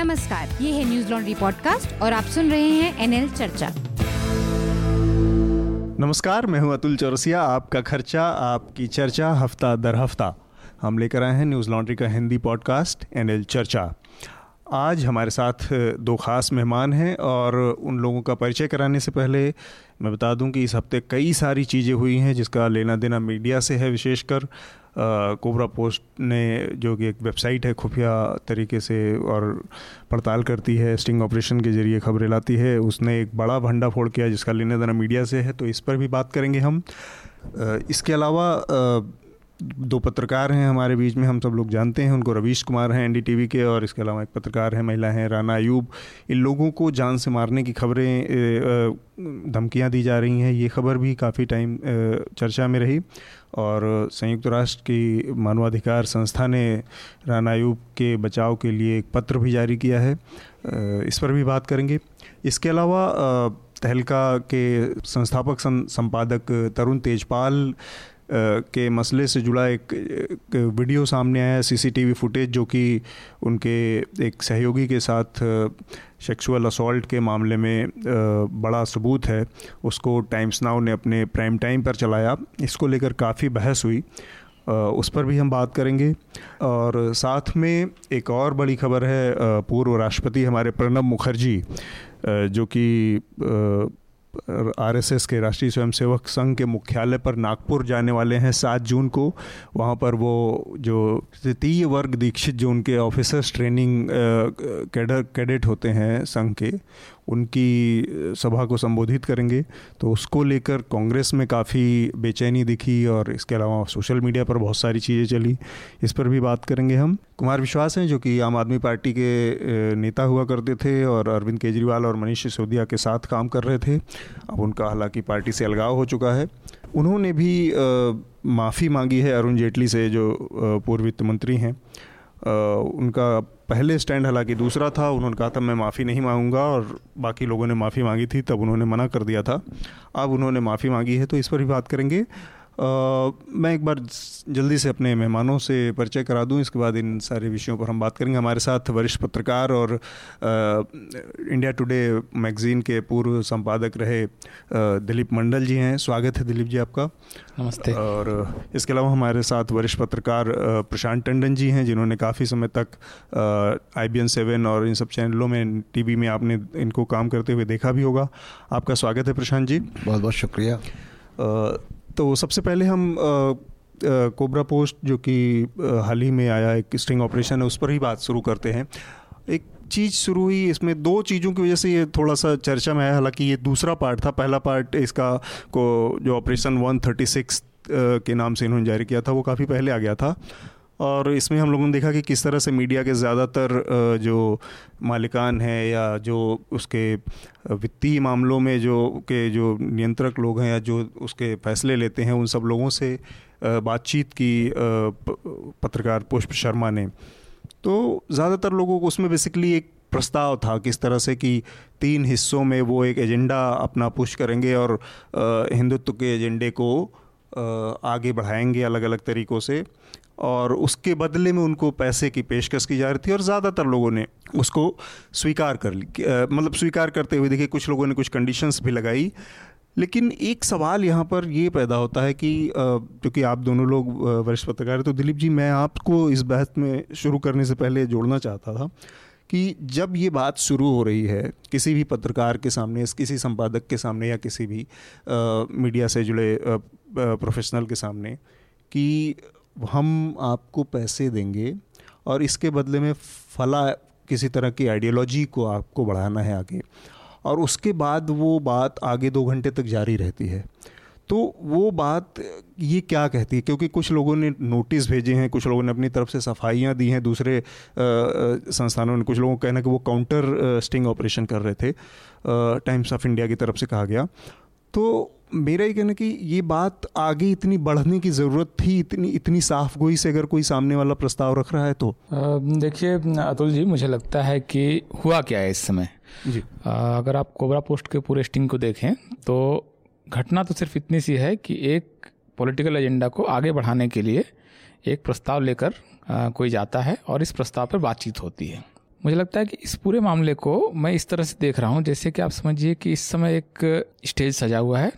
नमस्कार, ये है न्यूज़ लॉन्ड्री पॉडकास्ट और आप सुन रहे हैं एनएल चर्चा। नमस्कार, मैं हूँ अतुल चौरसिया, आपका खर्चा, आपकी चर्चा, हफ़्ता दर हफ़्ता। हम लेकर आए हैं न्यूज़ लॉन्ड्री का हिंदी पॉडकास्ट, एनएल चर्चा। आज हमारे साथ दो ख़ास मेहमान हैं और उन लोगों का परिचय कराने से पहले मैं बता दूँ कि इस हफ़्ते कई सारी चीज़ें हुई हैं जिसका लेना देना मीडिया से है विशेषकर। कोबरा पोस्ट ने जो कि एक वेबसाइट है, खुफिया तरीके से और पड़ताल करती है, स्टिंग ऑपरेशन के ज़रिए खबरें लाती है। उसने एक बड़ा भंडा फोड़ किया जिसका लेने देना मीडिया से है तो इस पर भी बात करेंगे हम। इसके अलावा दो पत्रकार हैं हमारे बीच में, हम सब लोग जानते हैं। उनको रवीश कुमार हैं एनडीटीवी के और इसके अलावा एक पत्रकार हैं, महिला हैं राना अयूब। इन लोगों को जान से मारने की खबरें धमकियाँ दी जा रही हैं। ये खबर भी काफ़ी टाइम चर्चा में रही और संयुक्त राष्ट्र की मानवाधिकार संस्था ने राना अयूब के बचाव के लिए एक पत्र भी जारी किया है। इस पर भी बात करेंगे। इसके अलावा तहलका के संस्थापक संपादक तरुण तेजपाल के मसले से जुड़ा एक, एक वीडियो सामने आया सीसीटीवी फुटेज जो कि उनके एक सहयोगी के साथ सेक्सुअल असॉल्ट के मामले में बड़ा सबूत है। उसको टाइम्स नाउ ने अपने प्राइम टाइम पर चलाया। इसको लेकर काफ़ी बहस हुई। उस पर भी हम बात करेंगे। और साथ में एक और बड़ी खबर है पूर्व राष्ट्रपति हमारे प्रणब मुखर्जी जो कि आरएसएस के राष्ट्रीय स्वयंसेवक संघ के मुख्यालय पर नागपुर जाने वाले हैं सात जून को। वहाँ पर वो जो तृतीय वर्ग दीक्षित जो उनके ऑफिसर्स ट्रेनिंग कैडर, कैडेट होते हैं संघ के उनकी सभा को संबोधित करेंगे। तो उसको लेकर कांग्रेस में काफ़ी बेचैनी दिखी और इसके अलावा सोशल मीडिया पर बहुत सारी चीज़ें चली। इस पर भी बात करेंगे हम। कुमार विश्वास हैं, जो कि आम आदमी पार्टी के नेता हुआ करते थे और अरविंद केजरीवाल और मनीष सिसोदिया के साथ काम कर रहे थे। अब उनका हालाँकि पार्टी से अलगाव हो चुका है। उन्होंने भी माफ़ी मांगी है अरुण जेटली से, जो पूर्व वित्त मंत्री हैं। उनका पहले स्टैंड हालाँकि दूसरा था, उन्होंने कहा था, मैं माफ़ी नहीं मांगूँगा, और बाकी लोगों ने माफ़ी मांगी थी, तब उन्होंने मना कर दिया था। अब उन्होंने माफ़ी मांगी है तो इस पर भी बात करेंगे। मैं एक बार जल्दी से अपने मेहमानों से परिचय करा दूँ इसके बाद इन सारे विषयों पर हम बात करेंगे। हमारे साथ वरिष्ठ पत्रकार और आ, इंडिया टुडे मैगज़ीन के पूर्व संपादक रहे दिलीप मंडल जी हैं। स्वागत है दिलीप जी आपका। नमस्ते। और इसके अलावा हमारे साथ वरिष्ठ पत्रकार प्रशांत टंडन जी हैं जिन्होंने काफ़ी समय तक आई बी एन सेवन और इन सब चैनलों में टीवी में आपने इनको काम करते हुए देखा भी होगा। आपका स्वागत है प्रशांत जी। बहुत बहुत शुक्रिया तो सबसे पहले हम कोबरा पोस्ट जो कि हाल ही में आया एक स्ट्रिंग ऑपरेशन है, उस पर ही बात शुरू करते हैं। एक चीज़ शुरू हुई, इसमें दो चीज़ों की वजह से ये थोड़ा सा चर्चा में आया, हालाँकि ये दूसरा पार्ट था, पहला पार्ट इसका को, जो ऑपरेशन 136 के नाम से इन्होंने जारी किया था, वो काफ़ी पहले आ गया था। और इसमें हम लोगों ने देखा कि किस तरह से मीडिया के ज़्यादातर जो मालिकान हैं या जो उसके वित्तीय मामलों में जो के जो नियंत्रक लोग हैं या जो उसके फैसले लेते हैं, उन सब लोगों से बातचीत की पत्रकार पुष्प शर्मा ने। तो ज़्यादातर लोगों को उसमें बेसिकली एक प्रस्ताव था किस तरह से कि तीन हिस्सों में वो एक एजेंडा अपना पुश करेंगे और हिंदुत्व के एजेंडे को आगे बढ़ाएँगे अलग अलग तरीक़ों से। और उसके बदले में उनको पैसे की पेशकश की जा रही थी और ज़्यादातर लोगों ने उसको स्वीकार कर मतलब स्वीकार करते हुए देखिए कुछ लोगों ने कुछ कंडीशंस भी लगाई। लेकिन एक सवाल यहाँ पर ये पैदा होता है कि क्योंकि आप दोनों लोग वरिष्ठ पत्रकार हैं तो दिलीप जी मैं आपको इस बहस में शुरू करने से पहले जोड़ना चाहता था कि जब ये बात शुरू हो रही है किसी भी पत्रकार के सामने किसी संपादक के सामने या किसी भी आ, मीडिया से जुड़े प्रोफेशनल के सामने कि हम आपको पैसे देंगे और इसके बदले में फला किसी तरह की आइडियोलॉजी को आपको बढ़ाना है आगे। और उसके बाद वो बात आगे दो घंटे तक जारी रहती है। तो वो बात, ये क्या कहती है? क्योंकि कुछ लोगों ने नोटिस भेजे हैं, कुछ लोगों ने अपनी तरफ़ से सफाइयाँ दी हैं, दूसरे संस्थानों ने कुछ लोगों को कहना कि वो काउंटर स्टिंग ऑपरेशन कर रहे थे टाइम्स ऑफ़ इंडिया की तरफ़ से कहा गया। तो मेरा ये कहना कि ये बात आगे इतनी बढ़ने की ज़रूरत थी इतनी इतनी साफ़ गोई से अगर कोई सामने वाला प्रस्ताव रख रहा है तो। देखिए अतुल जी मुझे लगता है कि हुआ क्या है इस समय? जी। आ, अगर आप कोबरा पोस्ट के पूरे स्टिंग को देखें तो घटना तो सिर्फ़ इतनी सी है कि एक पॉलिटिकल एजेंडा को आगे बढ़ाने के लिए एक प्रस्ताव लेकर कोई जाता है और इस प्रस्ताव पर बातचीत होती है। मुझे लगता है कि इस पूरे मामले को मैं इस तरह से देख रहा हूँ जैसे कि आप समझिए कि इस समय एक स्टेज सजा हुआ है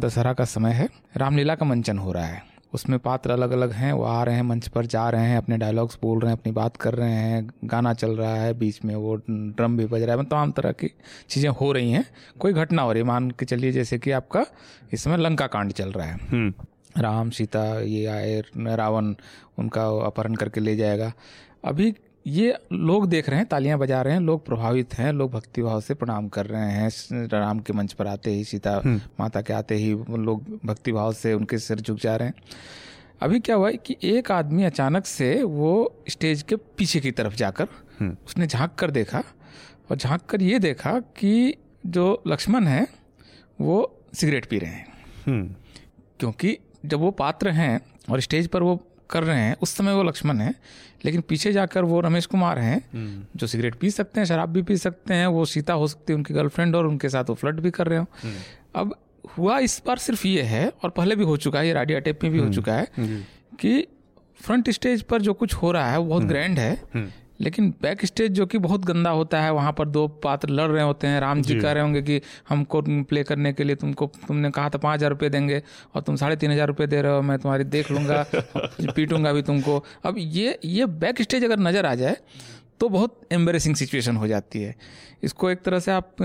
दशहरा का समय है रामलीला का मंचन हो रहा है। उसमें पात्र अलग अलग हैं वो आ रहे हैं मंच पर जा रहे हैं अपने डायलॉग्स बोल रहे हैं अपनी बात कर रहे हैं गाना चल रहा है बीच में वो ड्रम भी बज रहा है तमाम तरह की चीज़ें हो रही हैं। कोई घटना हो रही है मान के चलिए जैसे कि आपका इस समय लंका कांड चल रहा है। हम्म। राम सीता ये आए रावण उनका अपहरण करके ले जाएगा। अभी ये लोग देख रहे हैं तालियाँ बजा रहे हैं लोग प्रभावित हैं लोग भक्तिभाव से प्रणाम कर रहे हैं राम के मंच पर आते ही सीता हम्म। माता के आते ही लोग भक्तिभाव से उनके सिर झुक जा रहे हैं अभी क्या हुआ कि एक आदमी अचानक से वो स्टेज के पीछे की तरफ़ जाकर हम्म। उसने झाँक कर देखा और झाँक कर ये देखा कि जो लक्ष्मण है वो सिगरेट पी रहे हैं हम्म। क्योंकि जब वो पात्र हैं और स्टेज पर वो कर रहे हैं उस समय वो लक्ष्मण है लेकिन पीछे जाकर वो रमेश कुमार हैं हम्म। जो सिगरेट पी सकते हैं शराब भी पी सकते हैं वो सीता हो सकती है उनकी गर्लफ्रेंड और उनके साथ वो फ्लड भी कर रहे हो हम्म। अब हुआ इस बार सिर्फ़ ये है और पहले भी हो चुका है ये राडिया टेप में भी हो हम्म। चुका है कि फ्रंट स्टेज पर जो कुछ हो रहा है वो बहुत ग्रैंड है लेकिन बैक स्टेज जो कि बहुत गंदा होता है वहाँ पर दो पात्र लड़ रहे होते हैं। राम जी कह रहे होंगे कि हमको प्ले करने के लिए तुमको तुमने कहा था पाँच हज़ार रुपये देंगे और तुम साढ़े तीन हज़ार रुपये दे रहे हो मैं तुम्हारी देख लूँगा पीटूँगा भी तुमको। अब ये ये बैक स्टेज अगर नज़र आ जाए तो बहुत एम्बेसिंग सिचुएशन हो जाती है। इसको एक तरह से आप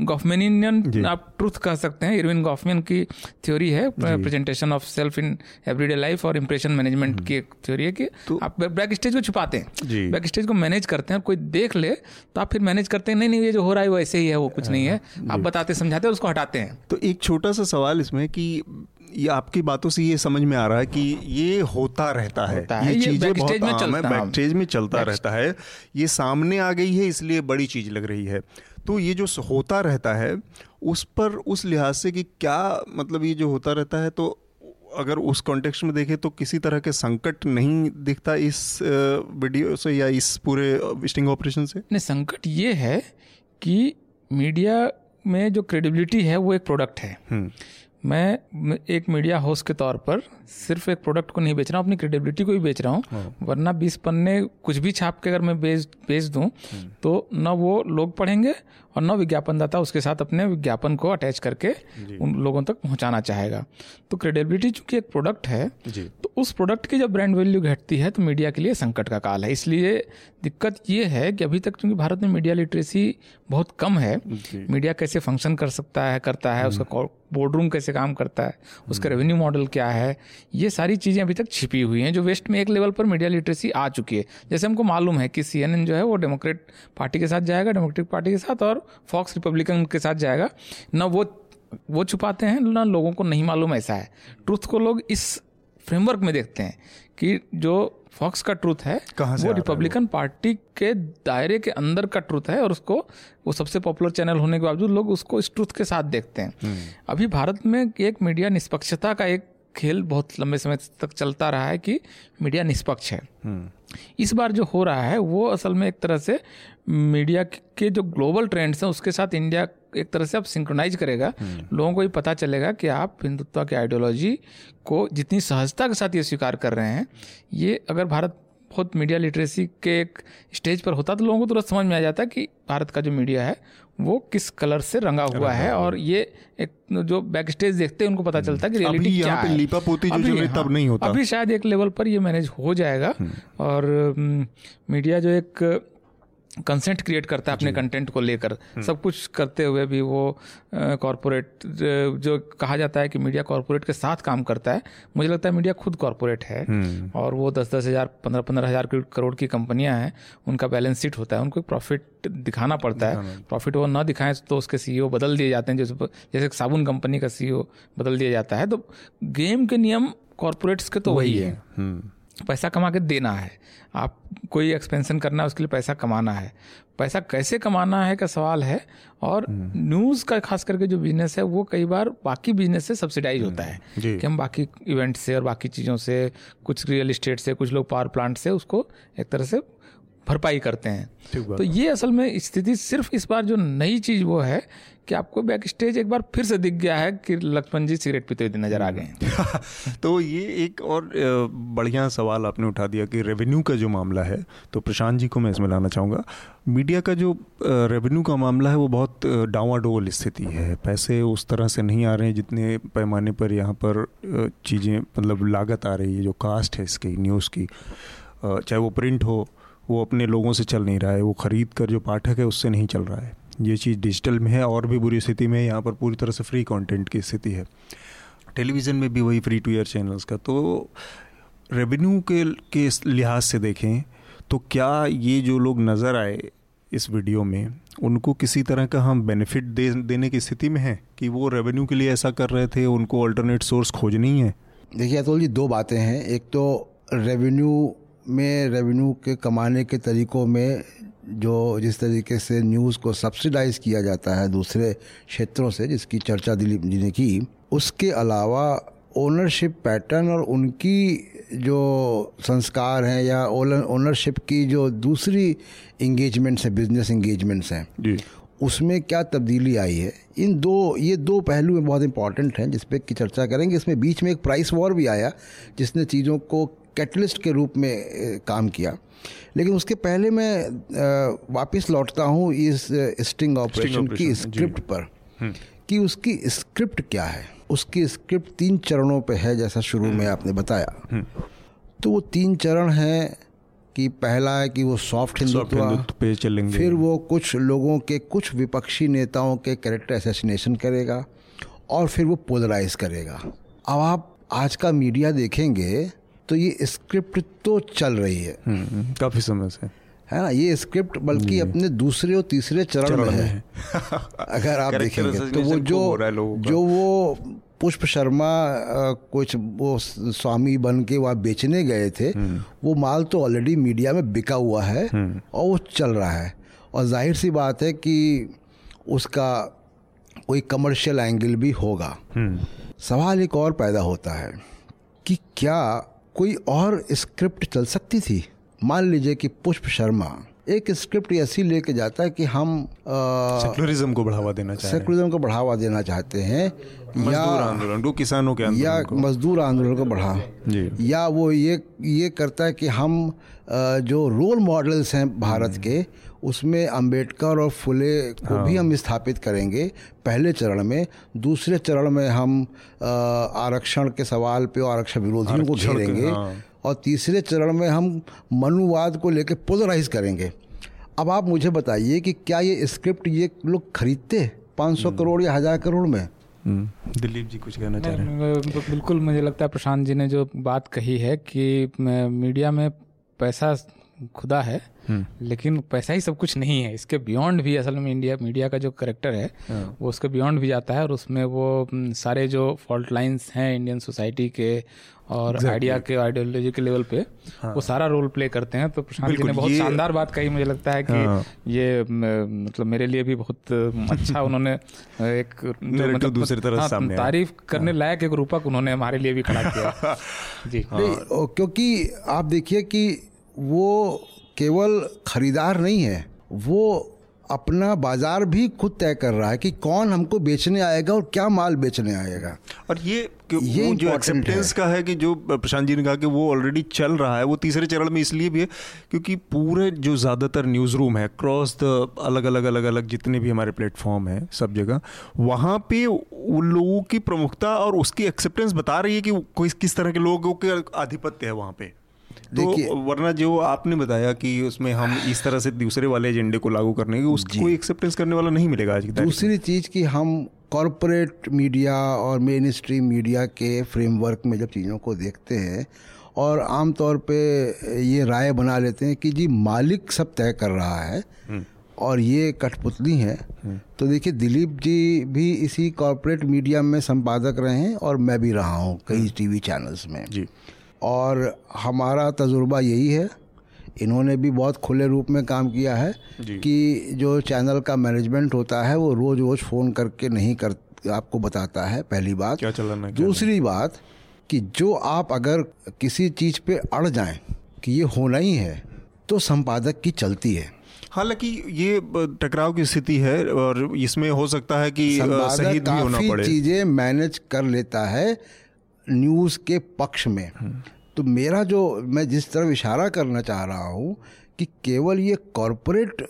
गॉफमेनियन आप ट्रूथ कह सकते हैं। इरविन गॉफमेन की थ्योरी है presentation of self in everyday life और इम्प्रेशन मैनेजमेंट की एक थ्योरी है कि तो, आप बैक स्टेज को छुपाते हैं। बैक स्टेज को मैनेज करते हैं कोई देख ले तो आप फिर मैनेज करते हैं नहीं नहीं ये जो हो रहा है वो ऐसे ही है वो कुछ नहीं है। आप बताते समझाते हैं उसको हटाते हैं। तो एक छोटा सा सवाल इसमें कि ये आपकी बातों से ये समझ में आ रहा है कि ये होता रहता है। होता ये, ये चीज़ें बहुत आम है बैक स्टेज में चलता रहता है। ये सामने आ गई है इसलिए बड़ी चीज़ लग रही है। तो ये जो होता रहता है उस पर उस लिहाज से कि क्या मतलब ये जो होता रहता है तो अगर उस कॉन्टेक्स्ट में देखें तो किसी तरह के संकट नहीं दिखता इस वीडियो से या इस पूरे स्टिंग ऑपरेशन से? नहीं संकट ये है कि मीडिया में जो क्रेडिबिलिटी है वो एक प्रोडक्ट है। हम्म। मैं एक मीडिया हाउस के तौर पर सिर्फ़ एक प्रोडक्ट को नहीं बेच रहा हूँ अपनी क्रेडिबिलिटी को ही बेच रहा हूँ हाँ। वरना बीस पन्ने कुछ भी छाप के अगर मैं बेच बेच दूँ हम्म। तो न वो लोग पढ़ेंगे और नौ विज्ञापनदाता उसके साथ अपने विज्ञापन को अटैच करके उन लोगों तक पहुंचाना चाहेगा। तो क्रेडिबिलिटी चूँकि एक प्रोडक्ट है तो उस प्रोडक्ट की जब ब्रांड वैल्यू घटती है तो मीडिया के लिए संकट का काल है। इसलिए दिक्कत ये है कि अभी तक चूँकि भारत में मीडिया लिटरेसी बहुत कम है मीडिया कैसे फ़ंक्शन कर सकता है करता है उसका बोर्ड रूम कैसे काम करता है उसका रेवेन्यू मॉडल क्या है ये सारी चीज़ें अभी तक छिपी हुई हैं जो वेस्ट में एक लेवल पर मीडिया लिटरेसी आ चुकी है। जैसे हमको मालूम है कि सीएनएन जो है वो डेमोक्रेट पार्टी के साथ जाएगा डेमोक्रेटिक पार्टी के साथ और फॉक्स रिपब्लिकन के साथ जाएगा ना वो वो छुपाते हैं ना लोगों को नहीं मालूम ऐसा है ट्रूथ को लोग इस फ्रेमवर्क में देखते हैं कि जो फॉक्स का ट्रूथ है वो रिपब्लिकन पार्टी के दायरे के अंदर का ट्रूथ है और उसको वो सबसे पॉपुलर चैनल होने के बावजूद लोग उसको इस ट्रूथ के साथ देखते हैं हम्म। अभी भारत में एक मीडिया निष्पक्षता का एक खेल बहुत लंबे समय तक चलता रहा है कि मीडिया निष्पक्ष है हम्म। इस बार जो हो रहा है वो असल में एक तरह से मीडिया के जो ग्लोबल ट्रेंड्स हैं उसके साथ इंडिया एक तरह से अब सिंक्रोनाइज करेगा हम्म। लोगों को ये पता चलेगा कि आप हिंदुत्व की आइडियोलॉजी को जितनी सहजता के साथ ये स्वीकार कर रहे हैं ये अगर भारत बहुत मीडिया लिटरेसी के एक स्टेज पर होता तो लोगों को तुरंत समझ में आ जाता है कि भारत का जो मीडिया है वो किस कलर से रंगा हुआ है और ये एक जो बैक स्टेज देखते हैं उनको पता चलता है कि रियलिटी क्या है लीपा पोती जो, जो तब नहीं होता अभी शायद एक लेवल पर ये मैनेज हो जाएगा हम्म। और मीडिया जो एक कंसेंट क्रिएट करता है अपने कंटेंट को लेकर। हम्म। सब कुछ करते हुए भी वो कॉरपोरेट जो कहा जाता है कि मीडिया कॉरपोरेट के साथ काम करता है। मुझे लगता है मीडिया खुद कॉरपोरेट है हम्म। और वो दस दस हज़ार पंद्रह पंद्रह हज़ार करोड़ की कंपनियाँ हैं उनका बैलेंस शीट होता है उनको प्रॉफिट दिखाना पड़ता है। प्रॉफिट वो ना दिखाएँ तो उसके सीईओ बदल दिए जाते हैं जैसे जैसे साबुन कंपनी का सीईओ बदल दिया जाता है। तो गेम के नियम कॉरपोरेट्स के तो वही है। पैसा कमा के देना है। आप कोई एक्सपेंशन करना है उसके लिए पैसा कमाना है। पैसा कैसे कमाना है का सवाल है और न्यूज़ का खास करके जो बिज़नेस है वो कई बार बाकी बिज़नेस से सब्सिडाइज होता है कि हम बाकी इवेंट से और बाकी चीज़ों से कुछ रियल इस्टेट से कुछ लोग पावर प्लांट से उसको एक तरह से भरपाई करते हैं। तो ये असल में स्थिति सिर्फ़ इस बार जो नई चीज़ वो है कि आपको बैक स्टेज एक बार फिर से दिख गया है कि लक्ष्मण जी सिगरेट पीते हुए नज़र आ गए हैं। तो ये एक और बढ़िया सवाल आपने उठा दिया कि रेवेन्यू का जो मामला है तो प्रशांत जी को मैं इसमें लाना चाहूँगा। मीडिया का जो रेवेन्यू का मामला है, वो बहुत डावाडोल स्थिति है। पैसे उस तरह से नहीं आ रहे हैं जितने पैमाने पर यहाँ पर चीज़ें मतलब लागत आ रही है, जो कास्ट है इसकी न्यूज़ की। चाहे वो प्रिंट हो, वो अपने लोगों से चल नहीं रहा है, वो ख़रीद कर जो पाठक है, उससे नहीं चल रहा है। ये चीज़ डिजिटल में है और भी बुरी स्थिति में यहाँ पर पूरी तरह से फ्री कंटेंट की स्थिति है। टेलीविज़न में भी वही फ्री टू ईयर चैनल्स का। तो रेवेन्यू के के लिहाज से देखें तो क्या ये जो लोग नज़र आए इस वीडियो में, उनको किसी तरह का हम बेनिफिट दे, देने की स्थिति में है कि वो रेवेन्यू के लिए ऐसा कर रहे थे, उनको अल्टरनेट सोर्स खोजनी है? देखिए अतुल जी, दो बातें हैं। एक तो रेवेन्यू में रेवेन्यू के कमाने के तरीक़ों में जो जिस तरीके से न्यूज़ को सब्सिडाइज किया जाता है दूसरे क्षेत्रों से जिसकी चर्चा दिलीप जी ने की उसके अलावा ओनरशिप पैटर्न और उनकी जो संस्कार हैं या ओनरशिप की जो दूसरी इंगेजमेंट्स हैं बिज़नेस इंगेजमेंट्स हैं उसमें क्या तब्दीली आई है? इन दो ये दो पहलू में बहुत इंपॉर्टेंट हैं जिस पे की चर्चा करेंगे। इसमें बीच में एक प्राइस वॉर भी आया जिसने चीज़ों को कैटलिस्ट के रूप में काम किया लेकिन उसके पहले मैं वापस लौटता हूँ इस स्टिंग ऑपरेशन की स्क्रिप्ट पर हम्म। कि उसकी स्क्रिप्ट क्या है उसकी स्क्रिप्ट तीन चरणों पे है जैसा शुरू में हम्म। आपने बताया हम्म। तो वो तीन चरण हैं कि पहला है कि वो सॉफ्ट हिंदुत्व पे चलेंगे फिर वो कुछ लोगों के कुछ विपक्षी नेताओं के कैरेक्टर असैसिनेशन करेगा और फिर वो पोलराइज करेगा अब आप आज का मीडिया देखेंगे तो ये स्क्रिप्ट तो चल रही है। हम्म, हम्म, काफ़ी समय से। है ना? ये स्क्रिप्ट बल्कि अपने दूसरे और तीसरे चरण, में है। अगर आप देखेंगे तो वो जो जो वो पुष्प शर्मा कुछ वो स्वामी बन के वहाँ बेचने गए थे हम्म। वो माल तो ऑलरेडी मीडिया में बिका हुआ है और वो चल रहा है। और ज़ाहिर सी बात है कि उसका कोई कमर्शियल एंगल भी होगा। सवाल एक और पैदा होता है कि क्या कोई और स्क्रिप्ट चल सकती थी? मान लीजिए कि पुष्प शर्मा एक स्क्रिप्ट ऐसी लेके जाता है कि हम सेकुलरिज्म को बढ़ावा देना चाहते हैं। सेकुलरिज्म को बढ़ावा देना चाहते हैं या आंदोलन को किसानों के आंदोलन या मजदूर आंदोलन को बढ़ा। जी। या वो ये ये करता है कि हम जो रोल मॉडल्स हैं भारत के उसमें अंबेडकर और फुले को हाँ। भी हम स्थापित करेंगे पहले चरण में दूसरे चरण में हम आरक्षण के सवाल पे और आरक्षण विरोधियों को घेरेंगे हाँ। और तीसरे चरण में हम मनुवाद को लेकर पोलराइज करेंगे अब आप मुझे बताइए कि क्या ये स्क्रिप्ट ये लोग खरीदते पाँच सौ करोड़ या हज़ार करोड़ में हम्म। दिलीप जी कुछ कहना चाह रहे हैं बिल्कुल मुझे लगता है प्रशांत जी ने जो बात कही है कि मीडिया में पैसा खुदा है हम्म। लेकिन पैसा ही सब कुछ नहीं है इसके बियॉन्ड भी असल में इंडिया मीडिया का जो करेक्टर है हाँ। वो उसके बियॉन्ड भी जाता है और उसमें वो सारे जो फॉल्ट लाइंस हैं इंडियन सोसाइटी के और exactly. आइडिया के आइडियोलॉजी के लेवल पे हाँ. वो सारा रोल प्ले करते हैं तो प्रशांत जी ने बहुत शानदार बात कही मुझे लगता है कि हाँ. ये मतलब मेरे लिए भी बहुत अच्छा उन्होंने एक मतलब दूसरी तरह हाँ, सामने तारीफ़ करने हाँ। लायक एक रूपक उन्होंने हमारे लिए भी खड़ा किया जी हाँ। क्योंकि आप देखिए कि वो केवल खरीदार नहीं है वो अपना बाज़ार भी खुद तय कर रहा है कि कौन हमको बेचने आएगा और क्या माल बेचने आएगा। और ये ये जो एक्सेप्टेंस का है कि जो प्रशांत जी ने कहा कि वो ऑलरेडी चल रहा है वो तीसरे चरण में इसलिए भी है क्योंकि पूरे जो ज़्यादातर न्यूज़ रूम है क्रॉस द अलग अलग अलग अलग जितने भी हमारे प्लेटफॉर्म है सब जगह वहाँ पे उन लोगों की प्रमुखता और उसकी एक्सेप्टेंस बता रही है कि किस तरह के लोगों के आधिपत्य है वहाँ पे। तो वरना जो आपने बताया कि उसमें हम इस तरह से दूसरे वाले एजेंडे को लागू करने की उसको कोई एक्सेप्टेंस करने वाला नहीं मिलेगा आज की दूसरी चीज़ कि हम कॉरपोरेट मीडिया और मेन स्ट्रीम मीडिया के फ्रेमवर्क में जब चीज़ों को देखते हैं और आम तौर पे ये राय बना लेते हैं कि जी मालिक सब तय कर रहा है हम्म। और ये कठपुतली है हम्म। तो देखिए दिलीप जी भी इसी कॉरपोरेट मीडिया में संपादक रहे हैं और मैं भी रहा हूँ कई टीवी हम्म। चैनल्स में जी और हमारा तजुर्बा यही है। इन्होंने भी बहुत खुले रूप में काम किया है कि जो चैनल का मैनेजमेंट होता है वो रोज़ रोज़ फ़ोन करके नहीं कर आपको बताता है पहली बात। क्या चलाना दूसरी बात कि जो आप अगर किसी चीज़ पे अड़ जाएँ कि ये होना ही है तो संपादक की चलती है। हालाँकि ये टकराव की स्थिति है और इसमें हो सकता है कि शहीद भी होना पड़े। चीज़ें मैनेज कर लेता है न्यूज़ के पक्ष में हम्म। तो मेरा जो मैं जिस तरफ़ इशारा करना चाह रहा हूँ कि केवल ये कॉरपोरेट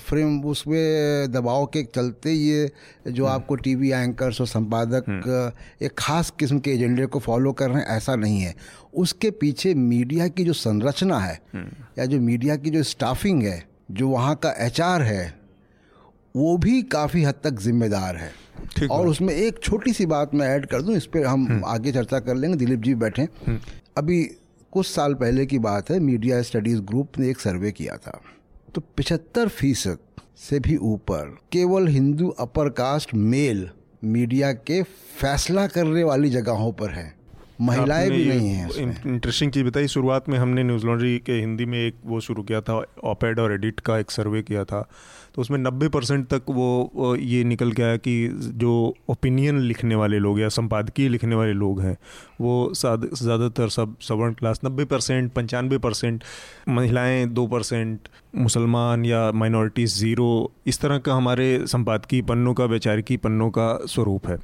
फ्रेम उसमें दबाव के चलते ये जो हम्म। आपको टीवी एंकर्स और संपादक हम्म। एक खास किस्म के एजेंडे को फॉलो कर रहे हैं ऐसा नहीं है उसके पीछे मीडिया की जो संरचना है या जो मीडिया की जो स्टाफिंग है जो वहाँ का एच है वो भी काफ़ी हद तक जिम्मेदार है। और उसमें एक छोटी सी बात मैं ऐड कर दूँ इस पर हम हम्म। आगे चर्चा कर लेंगे। दिलीप जी बैठे। हम्म। अभी कुछ साल पहले की बात है मीडिया स्टडीज़ ग्रुप ने एक सर्वे किया था। तो पिछहत्तर फ़ीसद से भी ऊपर केवल Hindu upper caste male media के फैसला करने वाली जगहों पर है। महिलाएँ भी नहीं हैं इंटरेस्टिंग चीज़ बताई शुरुआत में हमने न्यूज़ लॉन्ड्री के हिंदी में एक वो शुरू किया था ऑपेड और एडिट का एक सर्वे किया था तो उसमें नब्बे परसेंट तक वो ये निकल के आया कि जो ओपिनियन लिखने वाले लोग या संपादकीय लिखने वाले लोग हैं वो ज़्यादातर सब सवर्ण क्लास नब्बे परसेंट पंचानवे परसेंट महिलाएँ दो परसेंट मुसलमान या माइनॉरिटीज़ ज़ीरो इस तरह का हमारे संपादकीय पन्नों का वैचारिकी पन्नों का स्वरूप है।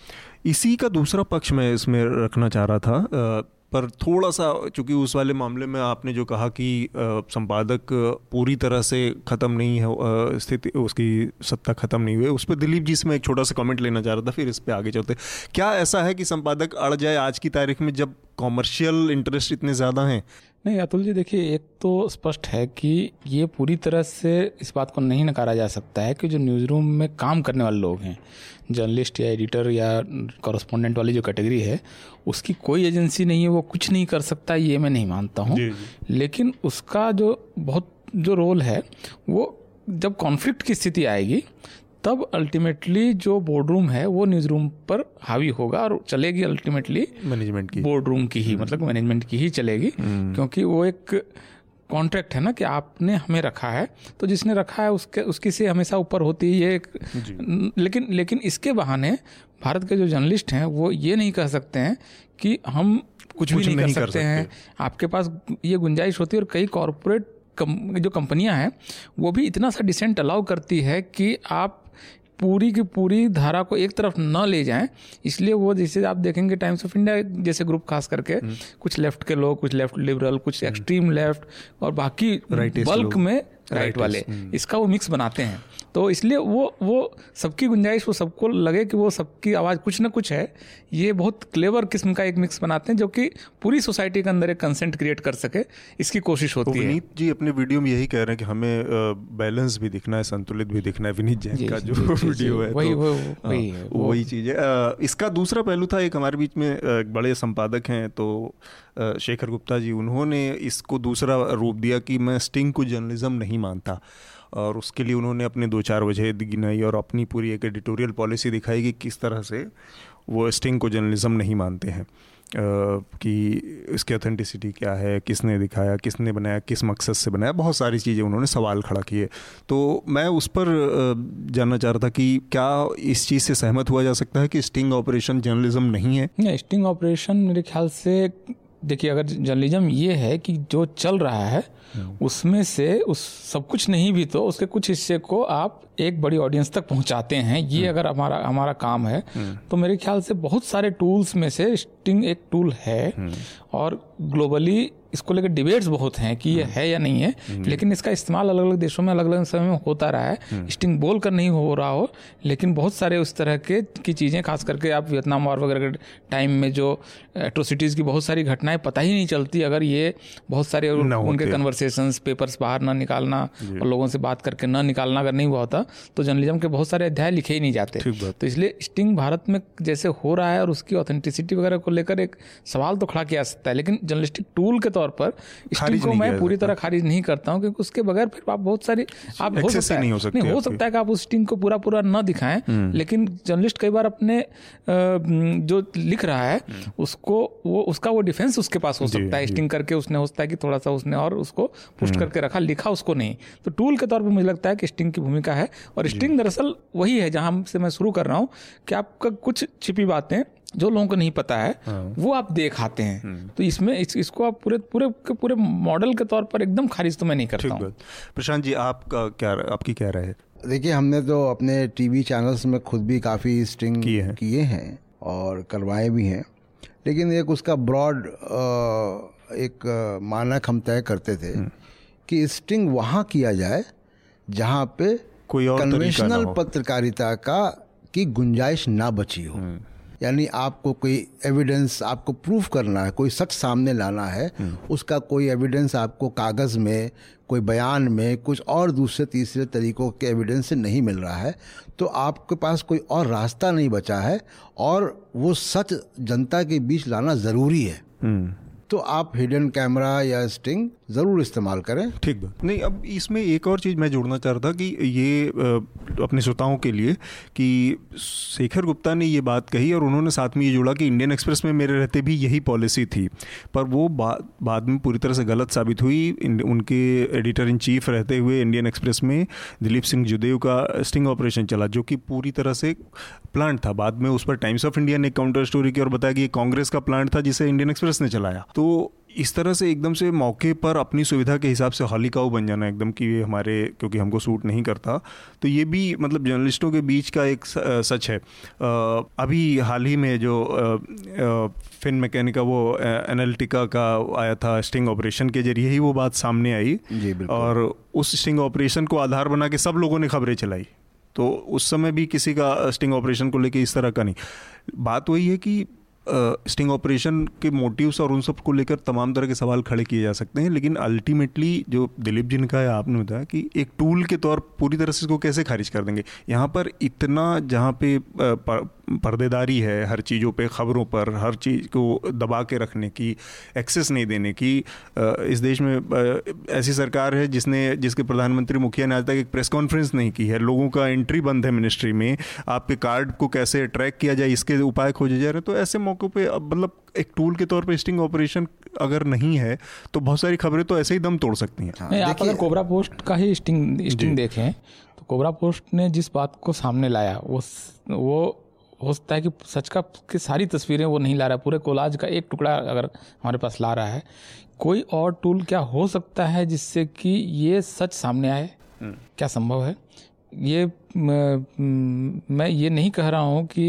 इसी का दूसरा पक्ष मैं इसमें रखना चाह रहा था पर थोड़ा सा, चूँकि उस वाले मामले में आपने जो कहा कि संपादक पूरी तरह से ख़त्म नहीं है स्थिति, उसकी सत्ता ख़त्म नहीं हुई, उस पर दिलीप जी से मैं एक छोटा सा कमेंट लेना चाह रहा था, फिर इस पर आगे चलते। क्या ऐसा है कि संपादक अड़ जाए आज की तारीख में जब कॉमर्शियल इंटरेस्ट इतने ज़्यादा हैं? नहीं अतुल जी देखिए एक तो स्पष्ट है कि ये पूरी तरह से इस बात को नहीं नकारा जा सकता है कि जो न्यूज़ रूम में काम करने वाले लोग हैं जर्नलिस्ट या एडिटर या कॉरस्पॉन्डेंट वाली जो कैटेगरी है उसकी कोई एजेंसी नहीं है वो कुछ नहीं कर सकता ये मैं नहीं मानता हूँ। लेकिन उसका जो बहुत जो रोल है वो जब कॉन्फ्लिक्ट की स्थिति आएगी तब अल्टीमेटली जो बोर्ड रूम है वो न्यूज़ रूम पर हावी होगा और चलेगी अल्टीमेटली मैनेजमेंट की। बोर्ड रूम की ही मतलब मैनेजमेंट की ही चलेगी हम्म। क्योंकि वो एक कॉन्ट्रैक्ट है ना कि आपने हमें रखा है। तो जिसने रखा है उसके उसकी से हमेशा ऊपर होती है ये एक लेकिन लेकिन इसके बहाने भारत के जो जर्नलिस्ट हैं वो ये नहीं कह सकते हैं कि हम कुछ, कुछ भी नहीं, नहीं कर, सकते, कर सकते हैं। आपके पास ये गुंजाइश होती है और कई कॉरपोरेट कम, जो कंपनियाँ हैं वो भी इतना सा डिसेंट अलाउ करती है कि आप पूरी की पूरी धारा को एक तरफ़ न ले जाएँ इसलिए वो जैसे आप देखेंगे टाइम्स ऑफ़ इंडिया जैसे ग्रुप खास करके हम्म। कुछ लेफ़्ट के लोग कुछ लेफ़्ट लिबरल कुछ एक्सट्रीम हम्म। लेफ़्ट और बाकी बल्क में राइट वाले हम्म। इसका वो मिक्स बनाते हैं तो इसलिए वो वो सबकी गुंजाइश वो सबको लगे कि वो सबकी आवाज़ कुछ ना कुछ है। ये बहुत क्लेवर किस्म का एक मिक्स बनाते हैं जो कि पूरी सोसाइटी के अंदर एक कंसेंट क्रिएट कर सके। इसकी कोशिश होती है। विनीत जी अपने वीडियो में यही कह रहे हैं कि हमें बैलेंस भी दिखना है संतुलित भी दिखना है विनीत जैन का जो वीडियो है वही तो, वही वही चीज़ है। इसका दूसरा पहलू था एक हमारे बीच में बड़े संपादक हैं तो शेखर गुप्ता जी उन्होंने इसको दूसरा रूप दिया कि मैं स्टिंग को जर्नलिज्म नहीं मानता। और उसके लिए उन्होंने अपने दो चार वजह गिनाई और अपनी पूरी एक एडिटोरियल पॉलिसी दिखाई कि किस तरह से वो स्टिंग को जर्नलिज्म नहीं मानते हैं। कि इसकी ऑथेंटिसिटी क्या है, किसने दिखाया, किसने बनाया, किस मकसद से बनाया, बहुत सारी चीज़ें उन्होंने सवाल खड़ा किए। तो मैं उस पर जानना चाह रहा था कि क्या इस चीज़ से सहमत हुआ जा सकता है कि स्टिंग ऑपरेशन जर्नलिज्म नहीं है? स्टिंग ऑपरेशन मेरे ख्याल से देखिए अगर जर्नलिज्म ये है कि जो चल रहा है हम्म। उसमें से उस सब कुछ नहीं भी तो उसके कुछ हिस्से को आप एक बड़ी ऑडियंस तक पहुंचाते हैं ये हम्म। अगर हमारा हमारा काम है हम्म। तो मेरे ख्याल से बहुत सारे टूल्स में से स्टिंग एक टूल है और ग्लोबली इसको लेकर डिबेट्स बहुत हैं कि ये है या नहीं है लेकिन इसका इस्तेमाल अलग अलग देशों में अलग अलग समय में होता रहा है। स्टिंग बोल कर नहीं हो रहा हो लेकिन बहुत सारे उस तरह के की चीज़ें खास करके आप वियतनाम वॉर वगैरह के टाइम में जो एट्रोसिटीज़ की बहुत सारी घटनाएँ पता ही नहीं चलती अगर ये बहुत सारे उनके कन्वर्सेशन पेपर्स बाहर ना निकालना और लोगों से बात करके ना निकालना अगर नहीं हुआ होता तो जर्नलिज्म के बहुत सारे अध्याय लिखे ही नहीं जाते। तो इसलिए स्टिंग भारत में जैसे हो रहा है और उसकी ऑथेंटिसिटी वगैरह को लेकर एक सवाल तो खड़ा किया जा सकता है लेकिन जर्नलिस्टिक टूल के तौर पर स्टिंग को मैं पूरी तरह खारिज नहीं करता हूँ क्योंकि उसके बगैर फिर आप बहुत सारी आप हो सकता है। नहीं हो सकता नहीं हो सकता है कि आप उस स्टिंग को पूरा पूरा न दिखाएँ हम्म। लेकिन जर्नलिस्ट कई बार अपने जो लिख रहा है हम्म। उसको वो उसका वो डिफेंस उसके पास हो सकता है। स्टिंग करके उसने हो सकता है कि थोड़ा सा उसने और उसको पुष्ट हम्म। करके रखा लिखा उसको नहीं। तो टूल के तौर पर मुझे लगता है कि स्टिंग की भूमिका है। और स्टिंग दरअसल वही है जहाँ से मैं शुरू कर रहा हूँ कि आपका कुछ छिपी बातें जो लोगों को नहीं पता है हाँ। वो आप देख आते हैं हम्म। तो इसमें इस, इसको आप पूरे पूरे के पूरे मॉडल के तौर पर एकदम खारिज तो मैं नहीं करता हूँ प्रशांत जी आप क्या आपकी क्या राय है देखिए हमने तो अपने टीवी चैनल्स में खुद भी काफ़ी स्ट्रिंग किए हैं किए हैं और करवाए भी हैं लेकिन एक उसका ब्रॉड एक मानक हम तय करते थे हम्म। कि स्टिंग वहाँ किया जाए जहाँ पे कोई और कन्वेंशनल पत्रकारिता का की गुंजाइश ना बची हो हम्म। यानी आपको कोई एविडेंस आपको प्रूफ करना है, कोई सच सामने लाना है। उसका कोई एविडेंस आपको कागज़ में, कोई बयान में, कुछ और दूसरे, तीसरे तरीकों के एविडेंस से नहीं मिल रहा है तो आपके पास कोई और रास्ता नहीं बचा है और वो सच जनता के बीच लाना ज़रूरी है हम्म। तो आप हिडन कैमरा या स्टिंग ज़रूर इस्तेमाल करें। ठीक बात। नहीं, अब इसमें एक और चीज़ मैं जोड़ना चाह रहा था कि ये अपने श्रोताओं के लिए कि शेखर गुप्ता ने ये बात कही और उन्होंने साथ में ये जोड़ा कि इंडियन एक्सप्रेस में मेरे रहते भी यही पॉलिसी थी। पर वो बाद बाद में पूरी तरह से गलत साबित हुई। उनके एडिटर इन चीफ रहते हुए इंडियन एक्सप्रेस में दिलीप सिंह जुदेव का स्टिंग ऑपरेशन चला, जो कि पूरी तरह से प्लांट था। बाद में उस पर टाइम्स ऑफ़ इंडिया ने काउंटर स्टोरी की और बताया कि कांग्रेस का प्लांट था जिसे इंडियन एक्सप्रेस ने चलाया। तो इस तरह से एकदम से मौके पर अपनी सुविधा के हिसाब से हॉलीकाऊ बन जाना एकदम कि ये हमारे क्योंकि हमको सूट नहीं करता। तो ये भी मतलब जर्नलिस्टों के बीच का एक सच है। अभी हाल ही में जो फिन मैकेनिका वो एनालिटिका का आया था स्टिंग ऑपरेशन के ज़रिए ही वो बात सामने आई। जी और उस स्टिंग ऑपरेशन को आधार बना के सब लोगों ने खबरें चलाई। तो उस समय भी किसी का स्टिंग ऑपरेशन को लेके इस तरह का नहीं। बात वही है कि स्टिंग ऑपरेशन के मोटिव्स और उन सबको लेकर तमाम तरह के सवाल खड़े किए जा सकते हैं, लेकिन अल्टीमेटली जो दिलीप जी ने कहा है, आपने बताया कि एक टूल के तौर, पूरी तरह से इसको कैसे खारिज कर देंगे? यहाँ पर इतना जहाँ पे पर्देदारी है हर चीज़ों पे ख़बरों पर हर चीज़ को दबा के रखने की एक्सेस नहीं देने की। इस देश में ऐसी सरकार है जिसने जिसके प्रधानमंत्री मुखिया ने आज तक एक प्रेस कॉन्फ्रेंस नहीं की है। लोगों का एंट्री बंद है मिनिस्ट्री में। आपके कार्ड को कैसे ट्रैक किया जाए इसके उपाय खोजे जा रहे हैं। तो ऐसे मौक़ों पर मतलब एक टूल के तौर पर स्टिंग ऑपरेशन अगर नहीं है तो बहुत सारी खबरें तो ऐसे ही दम तोड़ सकती हैं। हाँ, आप अगर कोबरा पोस्ट का ही स्टिंग स्टिंग देखें तो कोबरा पोस्ट ने जिस बात को सामने लाया वो वो हो सकता है कि सच का की सारी तस्वीरें वो नहीं ला रहा है। पूरे कोलाज का एक टुकड़ा अगर हमारे पास ला रहा है कोई और टूल क्या हो सकता है जिससे कि ये सच सामने आए? हम्म। क्या संभव है? ये मैं ये नहीं कह रहा हूँ कि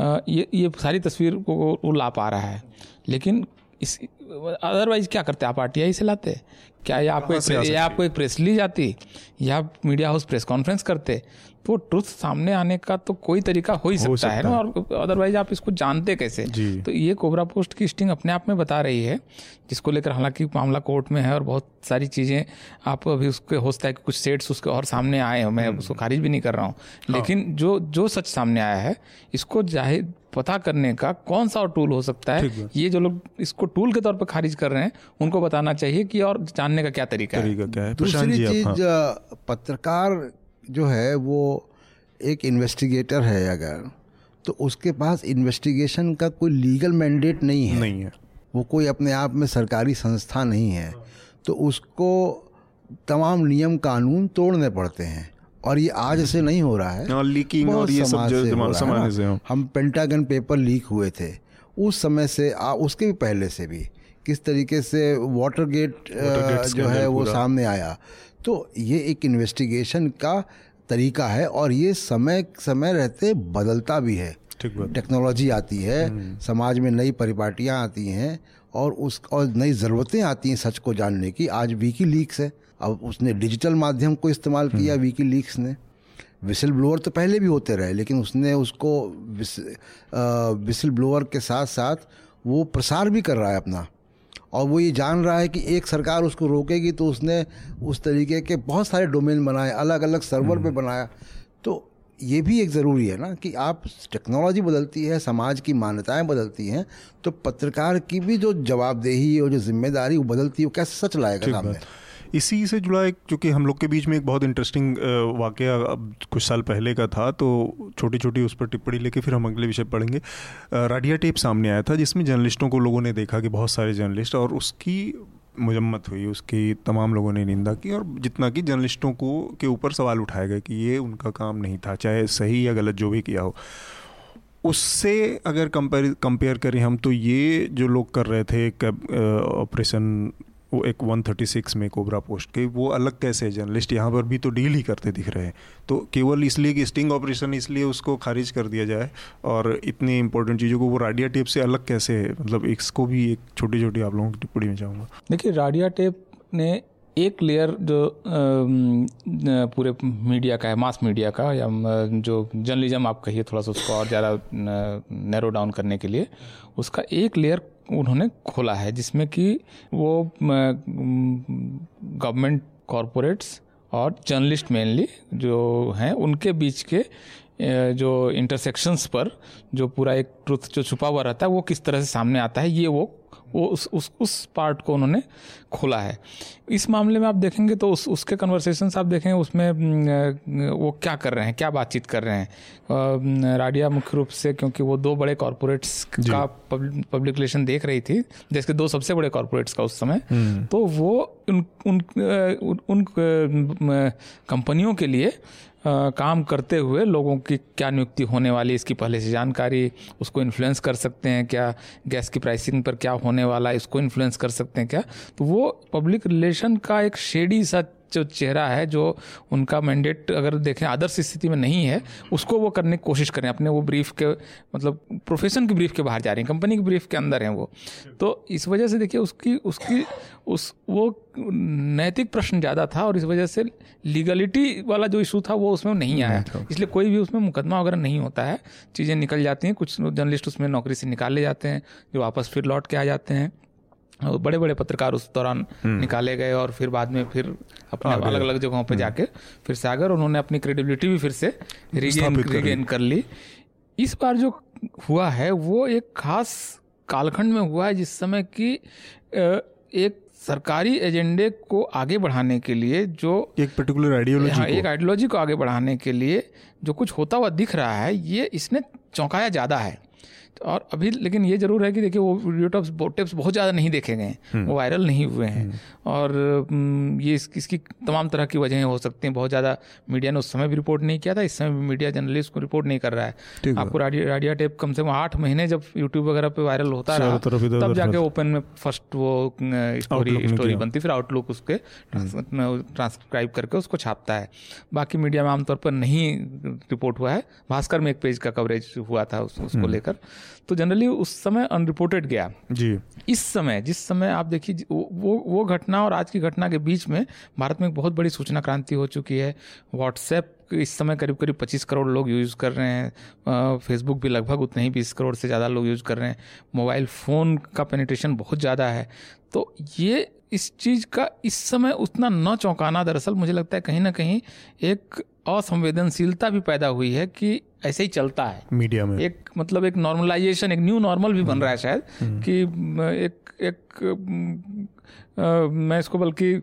ये ये सारी तस्वीर को वो ला पा रहा है। लेकिन इस अदरवाइज़ क्या करते आप आरटीआई से लाते क्या या आपको एक या आपको एक प्रेस ली जाती? या मीडिया हाउस प्रेस कॉन्फ्रेंस करते? तो ट्रुथ सामने आने का तो कोई तरीका हो ही सकता, सकता है ना? और अदरवाइज़ आप इसको जानते कैसे? तो ये कोबरा पोस्ट की स्टिंग अपने आप में बता रही है जिसको लेकर हालाँकि मामला कोर्ट में है और बहुत सारी चीज़ें आप अभी उसके हो सकता है कि कुछ सेट्स उसके और सामने आए हो। मैं हम्म। उसको खारिज भी नहीं कर रहा हूँ। हाँ। लेकिन जो जो सच सामने आया है इसको ज़ाहिर पता करने का कौन सा और टूल हो सकता है? ये जो लोग इसको टूल के तौर पर खारिज कर रहे हैं उनको बताना चाहिए कि और जानने का क्या तरीका, तरीका है, क्या है? दूसरी चीज़ हाँ। पत्रकार जो है वो एक इन्वेस्टिगेटर है अगर तो उसके पास इन्वेस्टिगेशन का कोई लीगल मैंडेट नहीं है। नहीं है। वो कोई अपने आप में सरकारी संस्था नहीं है। तो उसको तमाम नियम कानून तोड़ने पड़ते हैं। और ये आज से नहीं हो रहा है। लीकिंग और ये सब जो जमाने से हम पेंटागन पेपर लीक हुए थे। उस समय से आ, उसके भी पहले से भी। किस तरीके से वाटर गेट जो है वो सामने आया। तो ये एक इन्वेस्टिगेशन का तरीका है और ये समय समय रहते बदलता भी है। टेक्नोलॉजी आती है हम्म। समाज में नई परिपाटियाँ आती हैं और उस और नई ज़रूरतें आती हैं सच को जानने की। आज वीकी लीक्स है। अब उसने डिजिटल माध्यम को इस्तेमाल किया वीकी हम्म। लीक्स ने। विसल ब्लोअर तो पहले भी होते रहे लेकिन उसने उसको विस, आ, विसल ब्लोअर के साथ साथ वो प्रसार भी कर रहा है अपना। और वो ये जान रहा है कि एक सरकार उसको रोकेगी तो उसने उस तरीके के बहुत सारे डोमेन बनाए अलग अलग सर्वर पे हम्म। बनाया। तो ये भी एक ज़रूरी है ना कि आप टेक्नोलॉजी बदलती है समाज की मान्यताएँ बदलती हैं तो पत्रकार की भी जो जवाबदेही और जो ज़िम्मेदारी वो बदलती है वो कैसे सच लाएगा सामने? इसी से जुड़ा एक चूँकि हम लोग के बीच में एक बहुत इंटरेस्टिंग वाक़ अब कुछ साल पहले का था तो छोटी छोटी उस पर टिप्पणी लेके फिर हम अगले विषय पढ़ेंगे। राडिया टेप सामने आया था, जिसमें जर्नलिस्टों को लोगों ने देखा कि बहुत सारे जर्नलिस्ट और उसकी मजम्मत हुई, उसकी तमाम लोगों ने निंदा की और जितना कि जर्नलिस्टों को, के ऊपर सवाल उठाए गए कि ये उनका काम नहीं था, चाहे सही या गलत जो भी किया हो। उससे अगर कंपेयर कंपेयर करें हम तो ये जो लोग कर रहे थे ऑपरेशन वो एक 136 में कोबरा पोस्ट के वो अलग कैसे जर्नलिस्ट यहाँ पर भी तो डील ही करते दिख रहे हैं। तो केवल इसलिए कि स्टिंग ऑपरेशन इसलिए उसको खारिज कर दिया जाए और इतनी इंपॉर्टेंट चीज़ों को, वो राडिया टेप से अलग कैसे है? मतलब इसको भी एक छोटी छोटी आप लोगों की टिप्पणी में चाहूँगा देखिए, राडिया टेप ने एक लेयर जो पूरे मीडिया का है मास मीडिया का, या जो जर्नलिज्म आप कहिए थोड़ा सा उसको और ज़्यादा नैरो डाउन करने के लिए, उसका एक लेयर उन्होंने खोला है, जिसमें कि वो गवर्नमेंट कॉरपोरेट्स और जर्नलिस्ट मेनली जो हैं, उनके बीच के जो इंटरसेक्शंस पर जो पूरा एक ट्रुथ जो छुपा हुआ रहता है, वो किस तरह से सामने आता है, ये वो वो उस उस उस पार्ट को उन्होंने खोला है। इस मामले में आप देखेंगे तो उस उसके कन्वर्सेशंस आप देखेंगे उसमें वो क्या कर रहे हैं क्या बातचीत कर रहे हैं। राडिया मुख्य रूप से क्योंकि वो दो बड़े कॉरपोरेट्स का पब्लिक रिलेशन देख रही थी देश के दो सबसे बड़े कॉरपोरेट्स का उस समय। हम्म। तो वो उन उन उन, उन कंपनियों के लिए काम करते हुए लोगों की क्या नियुक्ति होने वाली इसकी पहले से जानकारी, उसको इन्फ्लुएंस कर सकते हैं क्या गैस की प्राइसिंग पर क्या होने वाला है, इसको इन्फ्लुएंस कर सकते हैं क्या? तो वो पब्लिक रिलेशन का एक शेडी सा जो चेहरा है जो उनका मैंडेट अगर देखें आदर्श स्थिति में नहीं है उसको वो करने की कोशिश करें। अपने वो ब्रीफ के मतलब प्रोफेशन की ब्रीफ के बाहर जा रही हैं कंपनी की ब्रीफ के अंदर हैं वो। तो इस वजह से देखिए उसकी उसकी उस वो नैतिक प्रश्न ज़्यादा था और इस वजह से लीगलिटी वाला जो इशू था वो उसमें नहीं आया। इसलिए कोई भी उसमें मुकदमा वगैरह नहीं होता है। चीज़ें निकल जाती हैं कुछ जर्नलिस्ट उसमें नौकरी से निकाले जाते हैं जो वापस फिर लौट के आ जाते हैं। बड़े बड़े पत्रकार उस दौरान हम्म। निकाले गए और फिर बाद में फिर अपने अलग अलग जगहों पर हम्म। जाके फिर से आकर उन्होंने अपनी क्रेडिबिलिटी भी फिर से रिगेन रिगेन कर ली। इस बार जो हुआ है वो एक खास कालखंड में हुआ है जिस समय की एक सरकारी एजेंडे को आगे बढ़ाने के लिए जो एक पर्टिकुलर आइडियोलॉजी हाँ, एक आइडियोलॉजी को आगे बढ़ाने के लिए जो कुछ होता हुआ दिख रहा है ये इसने चौंकाया ज़्यादा है। और अभी लेकिन ये ज़रूर है कि देखिए वो वीडियो टेप्स टेप्स बहुत ज़्यादा नहीं देखे गए हैं। वो वायरल नहीं हुए हैं। हम्म। और ये इस, इसकी तमाम तरह की वजहें हो सकती हैं। बहुत ज़्यादा मीडिया ने उस समय भी रिपोर्ट नहीं किया था इस समय भी मीडिया जर्नलिस्ट को रिपोर्ट नहीं कर रहा है। आपको राडिया टेप कम से कम आठ महीने जब यूट्यूब वगैरह पर वायरल होता रहा तब जाके ओपन में फ़र्स्ट वो स्टोरी स्टोरी बनती फिर आउटलुक उसके ट्रांसक्राइब करके उसको छापता है। बाकी मीडिया में आमतौर पर नहीं रिपोर्ट हुआ है। भास्कर में एक पेज का कवरेज हुआ था उसको हम्म। लेकर। तो जनरली उस समय अनरिपोर्टेड गया। जी। इस समय जिस समय आप देखिए वो वो घटना और आज की घटना के बीच में भारत में एक बहुत बड़ी सूचना क्रांति हो चुकी है। व्हाट्सएप इस समय करीब करीब पच्चीस करोड़ लोग यूज़ कर रहे हैं। फेसबुक भी लगभग उतने ही बीस करोड़ से ज़्यादा लोग यूज़ कर रहे हैं। मोबाइल फ़ोन का पेनिट्रेशन बहुत ज़्यादा है। तो ये इस चीज़ का इस समय उतना न चौंकाना दरअसल मुझे लगता है कहीं ना कहीं एक असंवेदनशीलता भी पैदा हुई है कि ऐसे ही चलता है मीडिया में एक मतलब एक नॉर्मलाइजेशन एक न्यू नॉर्मल भी बन रहा है शायद हम्म। कि एक एक आ, मैं इसको बल्कि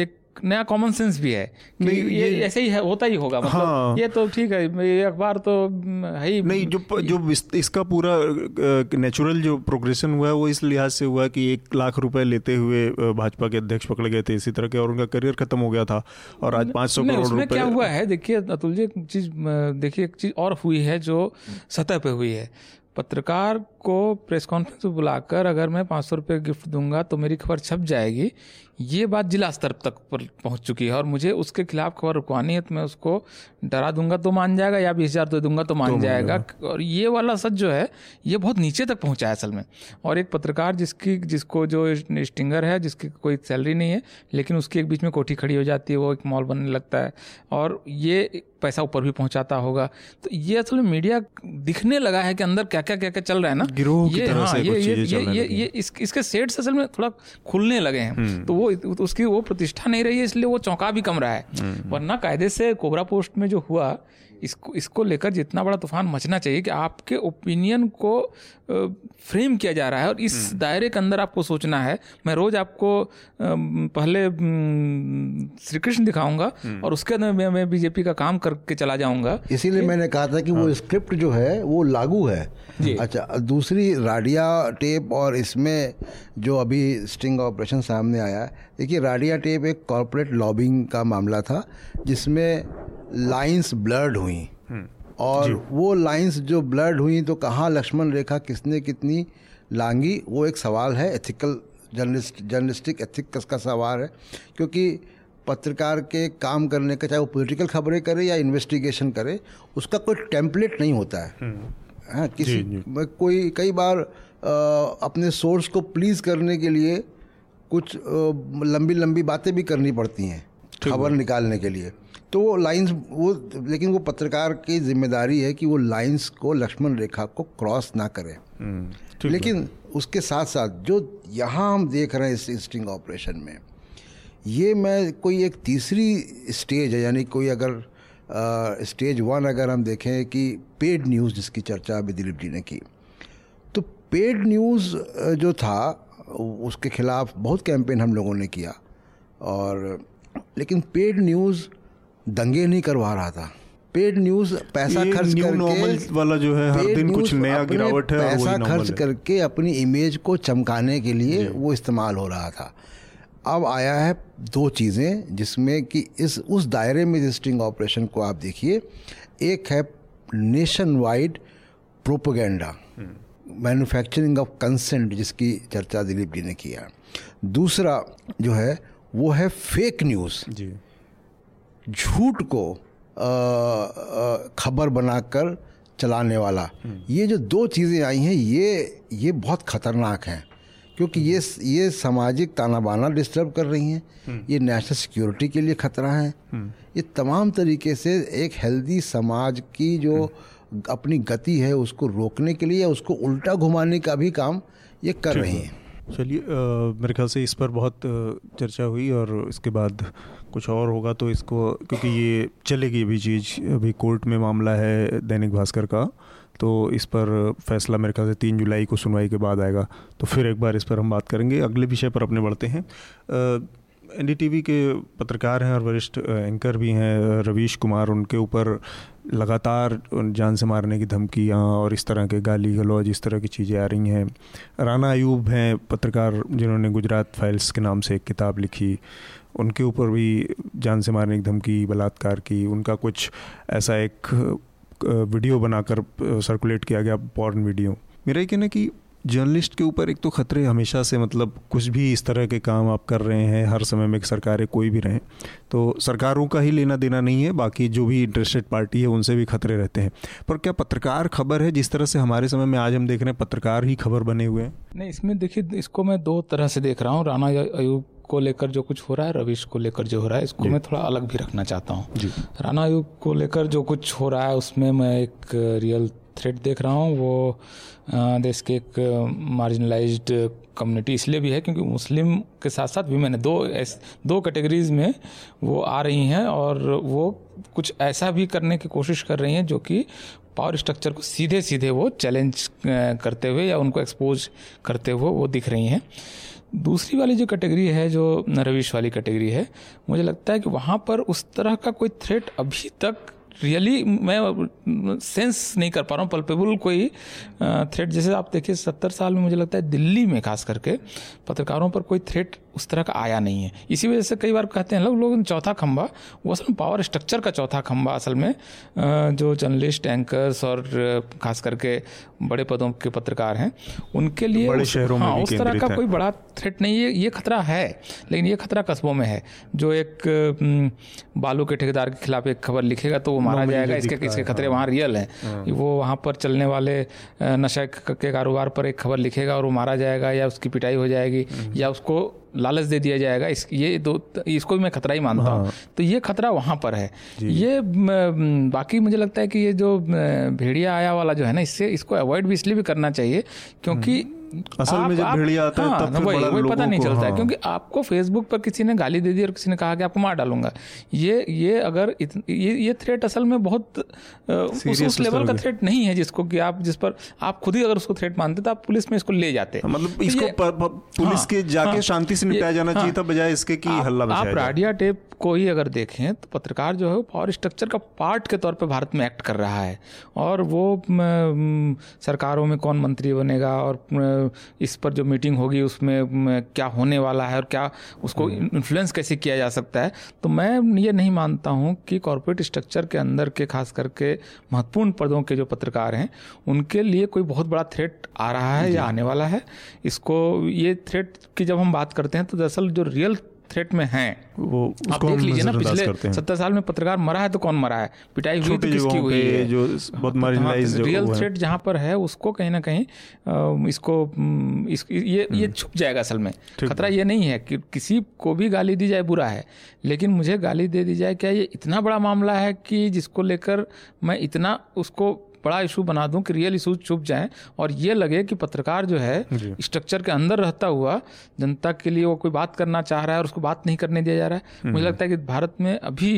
एक नया कॉमन सेंस भी है कि ये, ये ऐसे ही है होता ही होगा मतलब हाँ, ये तो ठीक है ये अखबार तो है ही। नहीं जो जो इसका पूरा नेचुरल जो प्रोग्रेशन हुआ है वो इस लिहाज से हुआ कि एक लाख रुपए लेते हुए भाजपा के अध्यक्ष पकड़े गए थे इसी तरह के और उनका करियर खत्म हो गया था और आज पाँच सौ करोड़ रुपए क्या हुआ है देखिए अतुल जी एक चीज़ देखिए एक चीज़ और हुई है जो सतह पे हुई है। पत्रकार को प्रेस कॉन्फ्रेंस में बुलाकर अगर मैं पाँच सौ रुपये गिफ्ट दूँगा तो मेरी खबर छप जाएगी ये बात जिला स्तर तक पर पहुँच चुकी है और मुझे उसके खिलाफ खबर रुकवानी है तो मैं उसको डरा दूँगा तो मान जाएगा या बीस हज़ार दे दूँगा तो मान तो जाएगा। और ये वाला सच जो है ये बहुत नीचे तक पहुँचा है असल में। और एक पत्रकार जिसकी जिसको जो स्टिंगर है जिसकी कोई सैलरी नहीं है लेकिन उसकी एक बीच में कोठी खड़ी हो जाती है वो एक मॉल बनने लगता है और ये पैसा ऊपर भी पहुंचाता होगा। तो ये असल में मीडिया दिखने लगा है कि अंदर क्या क्या क्या क्या चल रहा है ना। गिरोह की तरह हाँ, से ये ये ये ये ये इस, इसके सेट्स असल में थोड़ा खुलने लगे हैं। हम्म। तो वो उसकी वो प्रतिष्ठा नहीं रही है इसलिए वो चौंका भी कम रहा है हम्म। वरना कायदे से कोबरा पोस्ट में जो हुआ इसको इसको लेकर जितना बड़ा तूफ़ान मचना चाहिए कि आपके ओपिनियन को फ्रेम किया जा रहा है और इस हम्म। दायरे के अंदर आपको सोचना है। मैं रोज आपको पहले श्री कृष्ण दिखाऊँगा और उसके अंदर मैं, मैं बीजेपी का काम करके चला जाऊँगा। इसीलिए मैंने कहा था कि हाँ। वो स्क्रिप्ट जो है वो लागू है। अच्छा दूसरी राडिया टेप और इसमें जो अभी स्टिंग ऑपरेशन सामने आया है देखिए राडिया टेप एक कॉरपोरेट लॉबिंग का मामला था जिसमें लाइंस ब्लर्ड हुई। और वो लाइंस जो ब्लर्ड हुई तो कहाँ लक्ष्मण रेखा किसने कितनी लांगी वो एक सवाल है एथिकल जर्नलिस्ट जर्नलिस्टिक एथिक्स का सवाल है क्योंकि पत्रकार के काम करने का चाहे वो पॉलिटिकल खबरें करे या इन्वेस्टिगेशन करे उसका कोई टेम्पलेट नहीं होता है। हम्म। हाँ किसी जी, जी. कोई कई बार आ, अपने सोर्स को प्लीज़ करने के लिए कुछ लंबी लंबी बातें भी करनी पड़ती हैं खबर निकालने के लिए। तो वो लाइंस वो लेकिन वो पत्रकार की ज़िम्मेदारी है कि वो लाइंस को लक्ष्मण रेखा को क्रॉस ना करे। हम्म, लेकिन उसके साथ साथ जो यहाँ हम देख रहे हैं इस स्टिंग ऑपरेशन में ये मैं कोई एक तीसरी स्टेज है यानी कोई अगर आ, स्टेज वन अगर हम देखें कि पेड न्यूज़ जिसकी चर्चा अभी दिलीप जी ने की तो पेड न्यूज़ जो था उसके खिलाफ बहुत कैंपेन हम लोगों ने किया। और लेकिन पेड न्यूज़ दंगे नहीं करवा रहा था। पेड न्यूज़ पैसा खर्च करके वाला जो है हर दिन कुछ नया गिरावट है पैसा खर्च करके अपनी इमेज को चमकाने के लिए वो इस्तेमाल हो रहा था। अब आया है दो चीज़ें जिसमें कि इस उस दायरे में स्टिंग ऑपरेशन को आप देखिए एक है nation wide propaganda manufacturing of consent जिसकी चर्चा दिलीप जी ने किया। दूसरा जो है वो है फेक न्यूज़ जी। झूठ को खबर बनाकर चलाने वाला। ये जो दो चीज़ें आई हैं ये ये बहुत ख़तरनाक हैं क्योंकि ये ये सामाजिक ताना बाना डिस्टर्ब कर रही हैं। ये नेशनल सिक्योरिटी के लिए खतरा है। ये तमाम तरीके से एक हेल्दी समाज की जो। अपनी गति है उसको रोकने के लिए या उसको उल्टा घुमाने का भी काम ये कर रही हैं चलिए मेरे ख्याल से इस पर बहुत चर्चा हुई और इसके बाद कुछ और होगा तो इसको, क्योंकि ये चलेगी अभी चीज़, अभी कोर्ट में मामला है दैनिक भास्कर का तो इस पर फैसला मेरे ख्याल से तीन जुलाई को सुनवाई के बाद आएगा। तो फिर एक बार इस पर हम बात करेंगे। अगले विषय पर अपने बढ़ते हैं। एनडीटीवी के पत्रकार हैं और वरिष्ठ एंकर भी हैं, रवीश कुमार। उनके ऊपर लगातार जान से मारने की धमकियाँ और इस तरह के गाली गलौज, इस तरह की चीज़ें आ रही हैं। राना अयूब हैं पत्रकार, जिन्होंने गुजरात फाइल्स के नाम से एक किताब लिखी। उनके ऊपर भी जान से मारने की धमकी, बलात्कार की, उनका कुछ ऐसा एक वीडियो बनाकर सर्कुलेट किया गया पॉर्न वीडियो मेरा ये कहना कि जर्नलिस्ट के ऊपर एक तो खतरे हमेशा से मतलब कुछ भी इस तरह के काम आप कर रहे हैं, हर समय में सरकारें कोई भी रहें तो सरकारों का ही लेना देना नहीं है, बाकी जो भी इंटरेस्टेड पार्टी है उनसे भी खतरे रहते हैं। पर क्या पत्रकार खबर है? जिस तरह से हमारे समय में आज हम देख रहे हैं, पत्रकार ही खबर बने हुए हैं। नहीं, इसमें देखिए, इसको मैं दो तरह से देख रहा हूँ राना अयूब को लेकर जो कुछ हो रहा है रविश को लेकर जो हो रहा है इसको मैं थोड़ा अलग भी रखना चाहता हूँ। राना अयूब को लेकर जो कुछ हो रहा है उसमें मैं एक रियल थ्रेट देख रहा हूँ। वो देश के एक मार्जिनलाइज्ड कम्युनिटी इसलिए भी है क्योंकि मुस्लिम के साथ साथ भी मैंने दो दो कैटेगरीज में वो आ रही हैं और वो कुछ ऐसा भी करने की कोशिश कर रही हैं जो कि पावर स्ट्रक्चर को सीधे सीधे वो चैलेंज करते हुए या उनको एक्सपोज करते हुए वो दिख रही हैं। दूसरी वाली जो कैटेगरी है, जो रविश वाली कैटेगरी है, मुझे लगता है कि वहाँ पर उस तरह का कोई थ्रेट अभी तक रियली मैं सेंस नहीं कर पा रहा हूँ। पल्पेबल कोई थ्रेट जैसे आप देखिए, सत्तर साल में मुझे लगता है दिल्ली में खास करके पत्रकारों पर कोई थ्रेट उस तरह का आया नहीं है। इसी वजह से कई बार कहते हैं लोग लोग चौथा खंबा। वो असल में पावर स्ट्रक्चर का चौथा खंबा असल में जो जर्नलिस्ट एंकर्स और खास करके बड़े पदों के पत्रकार हैं उनके लिए बड़े शहरों हाँ, में उस तरह का कोई बड़ा थ्रेट नहीं है। ये खतरा है लेकिन ये खतरा कस्बों में है। जो एक बालू के ठेकेदार के खिलाफ एक खबर लिखेगा तो वो मारा जाएगा। इसके इसके खतरे वहाँ रियल हैं। हाँ। वो वहाँ पर चलने वाले नशा के कारोबार पर एक खबर लिखेगा और वो मारा जाएगा या उसकी पिटाई हो जाएगी हम्म। या उसको लालच दे दिया जाएगा। इस ये दो इसको भी मैं खतरा ही मानता हूँ। हाँ। तो ये खतरा वहाँ पर है। ये बाकी मुझे लगता है कि ये जो भेड़िया आया वाला जो है ना इससे इसको अवॉइड भी इसलिए भी करना चाहिए क्योंकि असल में जब भेड़िया आता है हाँ, तब वही वही पता नहीं चलता हाँ। है। क्योंकि आपको फेसबुक पर किसी ने गाली दे दी और किसी ने कहा कि आपको मार डालूँगा। ये ये अगर इत, ये ये थ्रेट असल में बहुत उस, उस लेवल का थ्रेट नहीं है जिसको कि आप जिस पर आप खुद ही अगर उसको थ्रेट मानते तो आप पुलिस में इसको ले जाते। हाँ, मतलब तो इसको पुलिस के जाके शांति से निपटाया जाना चाहिए था बजाय इसके की हल्ला आप राडिया टेप को ही अगर देखें तो पत्रकार जो है वो पावर स्ट्रक्चर का पार्ट के तौर पर भारत में एक्ट कर रहा है। और वो सरकारों में कौन मंत्री बनेगा और इस पर जो मीटिंग होगी उसमें क्या होने वाला है और क्या उसको इन्फ्लुएंस हम्म। कैसे किया जा सकता है? तो मैं ये नहीं मानता हूँ कि कॉरपोरेट स्ट्रक्चर के अंदर के खास करके महत्वपूर्ण पदों के जो पत्रकार हैं उनके लिए कोई बहुत बड़ा थ्रेट आ रहा है या आने वाला है। इसको ये थ्रेट की जब हम बात करते हैं तो दरअसल जो रियल थ्रेट में हैं वो आप देख लीजिए ना पिछले सत्तर साल में पत्रकार मरा है तो कौन मरा है? पिटाई हुई तो किसकी हुई है? जो बहुत मार्जिनलाइज हाँ, रियल थ्रेट जहाँ पर है उसको कहीं ना कहीं इसको इस ये ये हम्म। छुप जाएगा असल में। खतरा ये नहीं है कि किसी को भी गाली दी जाए बुरा है लेकिन मुझे गाली दे दी जाए क्या ये इतना बड़ा मामला है कि जिसको लेकर मैं इतना उसको बड़ा इशू बना दूँ कि रियल इशू छुप जाएँ और ये लगे कि पत्रकार जो है स्ट्रक्चर के अंदर रहता हुआ जनता के लिए वो कोई बात करना चाह रहा है और उसको बात नहीं करने दिया जा रहा है मुझे हम्म। लगता है कि भारत में अभी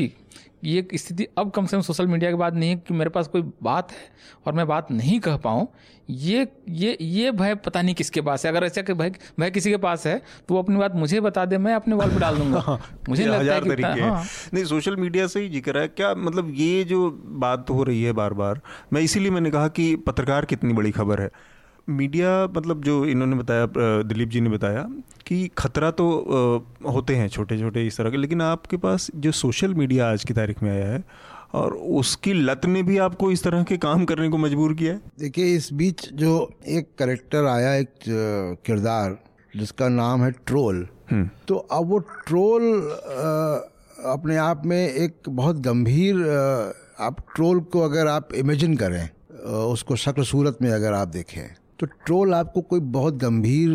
ये स्थिति अब कम से कम सोशल मीडिया के बाद नहीं है कि मेरे पास कोई बात है और मैं बात नहीं कह पाऊँ। ये ये ये भय पता नहीं किसके पास है। अगर ऐसा कि भय भय किसी के पास है तो वो अपनी बात मुझे बता दे मैं अपने वॉल पर डाल दूँगा। हाँ, मुझे लगता है कि हाँ। नहीं सोशल मीडिया से ही ज़िक्र है। क्या मतलब ये जो बात हो रही है बार बार मैं इसीलिए मैंने कहा कि पत्रकार कितनी बड़ी खबर है। मीडिया मतलब जो इन्होंने बताया दिलीप जी ने बताया कि खतरा तो होते हैं छोटे छोटे इस तरह के लेकिन आपके पास जो सोशल मीडिया आज की तारीख में आया है और उसकी लत ने भी आपको इस तरह के काम करने को मजबूर किया है देखिए इस बीच जो एक करेक्टर आया एक किरदार जिसका नाम है ट्रोल हम्म। तो अब वो ट्रोल अपने आप में एक बहुत गंभीर आप ट्रोल को अगर आप इमेजिन करें उसको शक्ल सूरत में अगर आप देखें तो ट्रोल आपको कोई बहुत गंभीर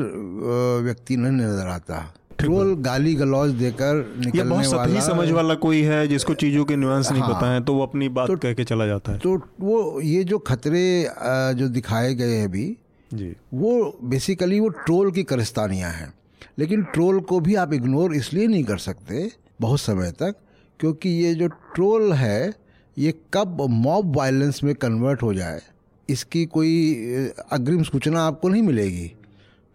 व्यक्ति नहीं नज़र आता। ट्रोल गाली गलौज देकर निकलने बहुत वाला समझ वाला कोई है जिसको चीज़ों के न्यूंस नहीं हाँ, पता है तो वो अपनी बात तो, कह के चला जाता है। तो वो ये जो खतरे जो दिखाए गए हैं अभी जी। वो बेसिकली वो ट्रोल की करस्तानियाँ हैं। लेकिन ट्रोल को भी आप इग्नोर इसलिए नहीं कर सकते बहुत समय तक क्योंकि ये जो ट्रोल है ये कब मॉब वायलेंस में कन्वर्ट हो जाए इसकी कोई अग्रिम सूचना आपको नहीं मिलेगी।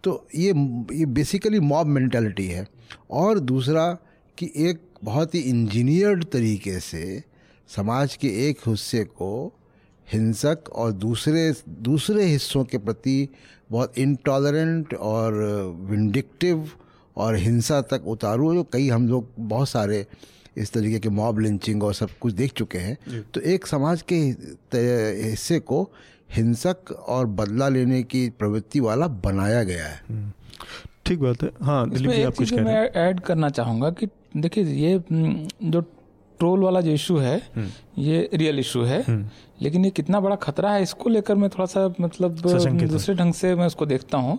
तो ये ये बेसिकली मॉब मेंटालिटी है। और दूसरा कि एक बहुत ही इंजीनियर्ड तरीके से समाज के एक हिस्से को हिंसक और दूसरे दूसरे हिस्सों के प्रति बहुत इंटॉलरेंट और विंडिक्टिव और हिंसा तक उतारू जो कई हम लोग बहुत सारे इस तरीके के मॉब लिंचिंग और सब कुछ देख चुके हैं। तो एक समाज के हिस्से को हिंसक और बदला लेने की प्रवृत्ति वाला बनाया गया है। हम्म। ठीक बात है। हाँ दिलीप जी आप कुछ कह रहे हैं? मैं ऐड करना चाहूँगा कि देखिए ये हम्म, जो ट्रोल वाला जो इशू है हम्म। ये रियल इशू है। लेकिन ये कितना बड़ा खतरा है इसको लेकर मैं थोड़ा सा मतलब दूसरे ढंग से मैं उसको देखता हूँ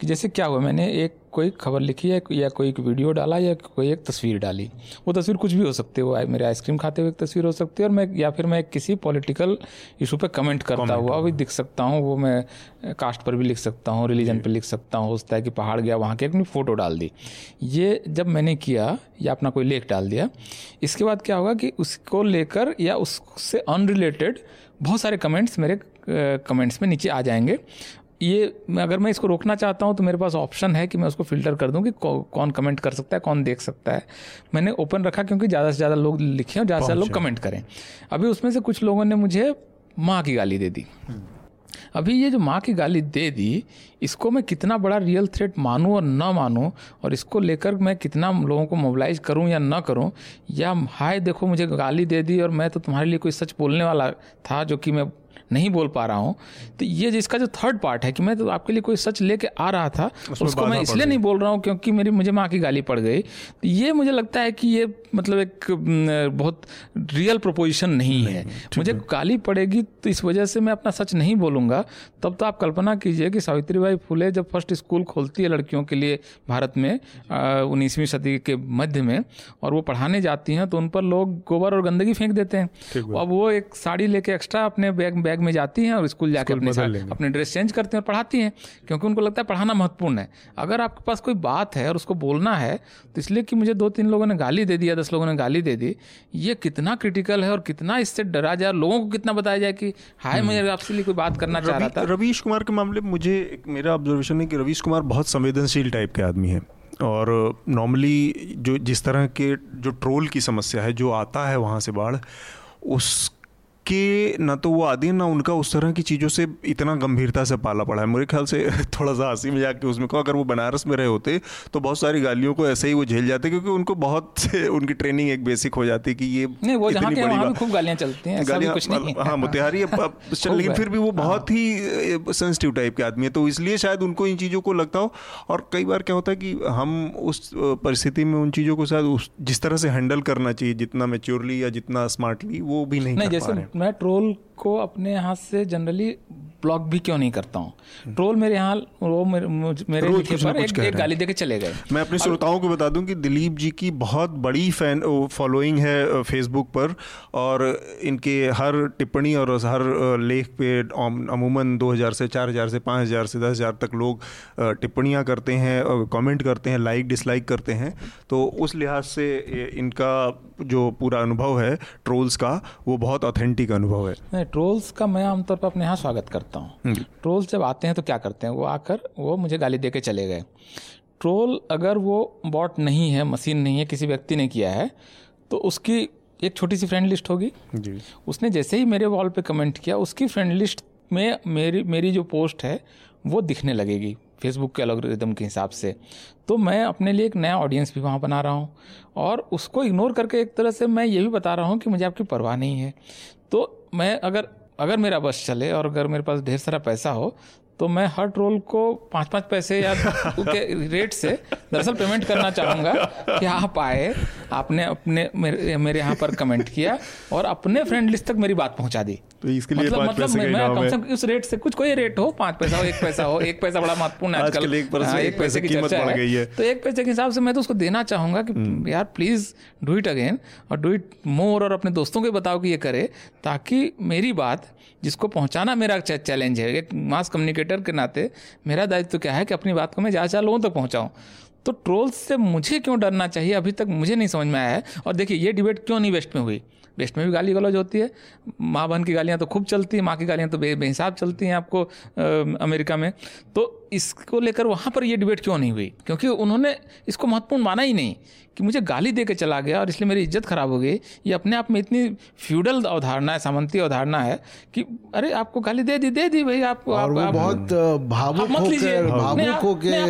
कि जैसे क्या हुआ मैंने एक कोई खबर लिखी है या कोई एक वीडियो डाला या कोई एक तस्वीर डाली। वो तस्वीर कुछ भी हो सकती है वो मेरे आइसक्रीम खाते हुए एक तस्वीर हो सकती है और मैं या फिर मैं किसी पॉलिटिकल इशू पे कमेंट करता हुआ भी दिख सकता हूँ वो मैं कास्ट पर भी लिख सकता हूँ रिलीजन पर लिख सकता हूँ होता है कि पहाड़ गया वहाँ की अपनी फ़ोटो डाल दी। ये जब मैंने किया या अपना कोई लेख डाल दिया इसके बाद क्या होगा कि उसको लेकर या उससे अनरिलेटेड बहुत सारे कमेंट्स मेरे कमेंट्स में नीचे आ जाएँगे। ये अगर मैं इसको रोकना चाहता हूँ तो मेरे पास ऑप्शन है कि मैं उसको फ़िल्टर कर दूँ कि कौन कमेंट कर सकता है कौन देख सकता है। मैंने ओपन रखा क्योंकि ज़्यादा से ज़्यादा लोग लिखें और ज़्यादा से ज़्यादा लोग कमेंट करें। अभी उसमें से कुछ लोगों ने मुझे माँ की गाली दे दी। अभी ये जो माँ की गाली दे दी, इसको मैं कितना बड़ा रियल थ्रेट मानूँ और ना मानूँ, और इसको लेकर मैं कितना लोगों को मोबिलाइज करूँ या ना करूँ, या हाय देखो मुझे गाली दे दी और मैं तो तुम्हारे लिए कोई सच बोलने वाला था जो कि मैं नहीं बोल पा रहा हूँ। तो ये जिसका जो थर्ड पार्ट है कि मैं तो आपके लिए कोई सच लेके आ रहा था उसको मैं इसलिए नहीं बोल रहा हूँ क्योंकि मेरी मुझे माँ की गाली पड़ गई। तो ये मुझे लगता है कि ये मतलब एक बहुत रियल प्रोपोजिशन नहीं है। मुझे गाली पड़ेगी तो इस वजह से मैं अपना सच नहीं बोलूँगा। तब तो आप कल्पना कीजिए कि सावित्री बाई फुले जब फ़र्स्ट स्कूल खोलती है लड़कियों के लिए भारत में उन्नीसवीं सदी के मध्य में और वो पढ़ाने जाती हैं तो उन पर लोग गोबर और गंदगी फेंक देते हैं। अब वो एक साड़ी लेके एक्स्ट्रा अपने बैग बैग बैग में जाती हैं और स्कूल जाके अपने साथ अपने ड्रेस चेंज करते हैं और पढ़ाती हैं क्योंकि उनको लगता है पढ़ाना महत्वपूर्ण है। अगर आपके पास कोई बात है और उसको बोलना है तो इसलिए कि मुझे दो तीन लोगों ने गाली दे दिया दस लोगों ने गाली दे दी ये कितना क्रिटिकल है और कितना इससे डरा जाए लोगों को कितना बताया जाए कि हाय हम्म। मैं आपसे लिए कोई बात करना चाह रहा था। रवीश कुमार के मामले में मुझे मेरा ऑब्जर्वेशन है कि रवीश कुमार बहुत संवेदनशील टाइप के आदमी है। और नॉर्मली जो जिस तरह के जो ट्रोल की समस्या है जो आता है वहाँ से बाढ़ उस कि ना तो वो आदि ना उनका उस तरह की चीज़ों से इतना गंभीरता से पाला पड़ा है। मेरे ख्याल से थोड़ा सा हँसी में जाके उसमें कहो अगर वो बनारस में रहे होते तो बहुत सारी गालियों को ऐसे ही वो झेल जाते क्योंकि उनको बहुत से उनकी ट्रेनिंग एक बेसिक हो जाती कि ये नहीं वो जहाँ के वहाँ खूब गालियाँ चलती हैं गालियाँ कुछ नहीं हाँ। मोतिहारी लेकिन फिर भी वो बहुत ही सेंसिटिव टाइप के आदमी है तो इसलिए शायद उनको इन चीज़ों को लगता हो। और कई बार क्या होता है कि हम उस परिस्थिति में उन चीज़ों को शायद उस जिस तरह से हैंडल करना चाहिए जितना मेच्योरली या जितना स्मार्टली वो भी नहीं, नहीं जैसे मैं ट्रोल को अपने हाथ से जनरली ब्लॉक भी क्यों नहीं करता हूँ? ट्रोल मेरे यहाँ वो मेरे, मेरे लिखे पर एक, एक गाली देके चले गए। मैं अपने श्रोताओं को बता दूँ कि दिलीप जी की बहुत बड़ी फ़ैन फॉलोइंग है फेसबुक पर और इनके हर टिप्पणी और हर लेख पे अमूमन 2000 से 4000 से 5000 से 10000 तक लोग टिप्पणियाँ करते हैं कमेंट करते हैं लाइक डिसलाइक करते हैं। तो उस लिहाज से इनका जो पूरा अनुभव है ट्रोल्स का वो बहुत ऑथेंटिक अनुभव है। ट्रोल्स का मैं आमतौर पर अपने यहाँ स्वागत करता हूँ। ट्रोल्स जब आते हैं तो क्या करते हैं? वो आकर वो मुझे गाली दे के चले गए। ट्रोल अगर वो बॉट नहीं है मशीन नहीं है किसी व्यक्ति ने किया है तो उसकी एक छोटी सी फ्रेंड लिस्ट होगी। जी। उसने जैसे ही मेरे वॉल पे कमेंट किया उसकी फ्रेंड लिस्ट में मेरी मेरी जो पोस्ट है वो दिखने लगेगी फेसबुक के अलग के हिसाब से। तो मैं अपने लिए एक नया ऑडियंस भी वहाँ बना रहा हूँ और उसको इग्नोर करके एक तरह से मैं ये भी बता रहा हूँ कि मुझे आपकी परवाह नहीं है। तो मैं अगर अगर मेरा बस चले और अगर मेरे पास ढेर सारा पैसा हो तो मैं हर ट्रोल को पाँच पाँच पैसे या के रेट से दरअसल पेमेंट करना चाहूँगा कि आप आए आपने अपने मेरे मेरे यहाँ पर कमेंट किया और अपने फ्रेंड लिस्ट तक मेरी बात पहुँचा दी तो इसके लिए मतलब मतलब मैं, मैं कम से कम उस रेट से कुछ कोई रेट हो पाँच पैसा हो एक पैसा हो एक पैसा बड़ा महत्वपूर्ण है आजकल एक, हाँ, एक पैसे की चर्चा है।, है तो एक पैसे के हिसाब से मैं तो उसको देना चाहूँगा कि हम्म। यार प्लीज़ डू इट अगेन और डू इट मोर और अपने दोस्तों को बताओ कि ये करे ताकि मेरी बात जिसको पहुंचाना मेरा चैलेंज है एक मास कम्युनिकेटर के नाते मेरा दायित्व तो क्या है कि अपनी बात को मैं ज़्यादा ज़्यादा लोगों तक तो पहुँचाऊँ? तो ट्रोल्स से मुझे क्यों डरना चाहिए? अभी तक मुझे नहीं समझ में आया है। और देखिए, ये डिबेट क्यों नहीं वेस्ट में हुई? वेस्ट में भी गाली गलौज होती है। माँ बहन की गालियाँ तो खूब चलती हैं माँ की गालियाँ तो बेहिसाब चलती हैं आपको आ, अमेरिका में। तो इसको लेकर वहाँ पर ये डिबेट क्यों नहीं हुई? क्योंकि उन्होंने इसको महत्वपूर्ण माना ही नहीं कि मुझे गाली दे के चला गया और इसलिए मेरी इज़्ज़त खराब हो गई। ये अपने आप में इतनी फ्यूडल अवधारणा है सामंती अवधारणा है कि अरे आपको गाली दे दी दे दी भाई आप, आप, आप बहुत भावुक मत लीजिए।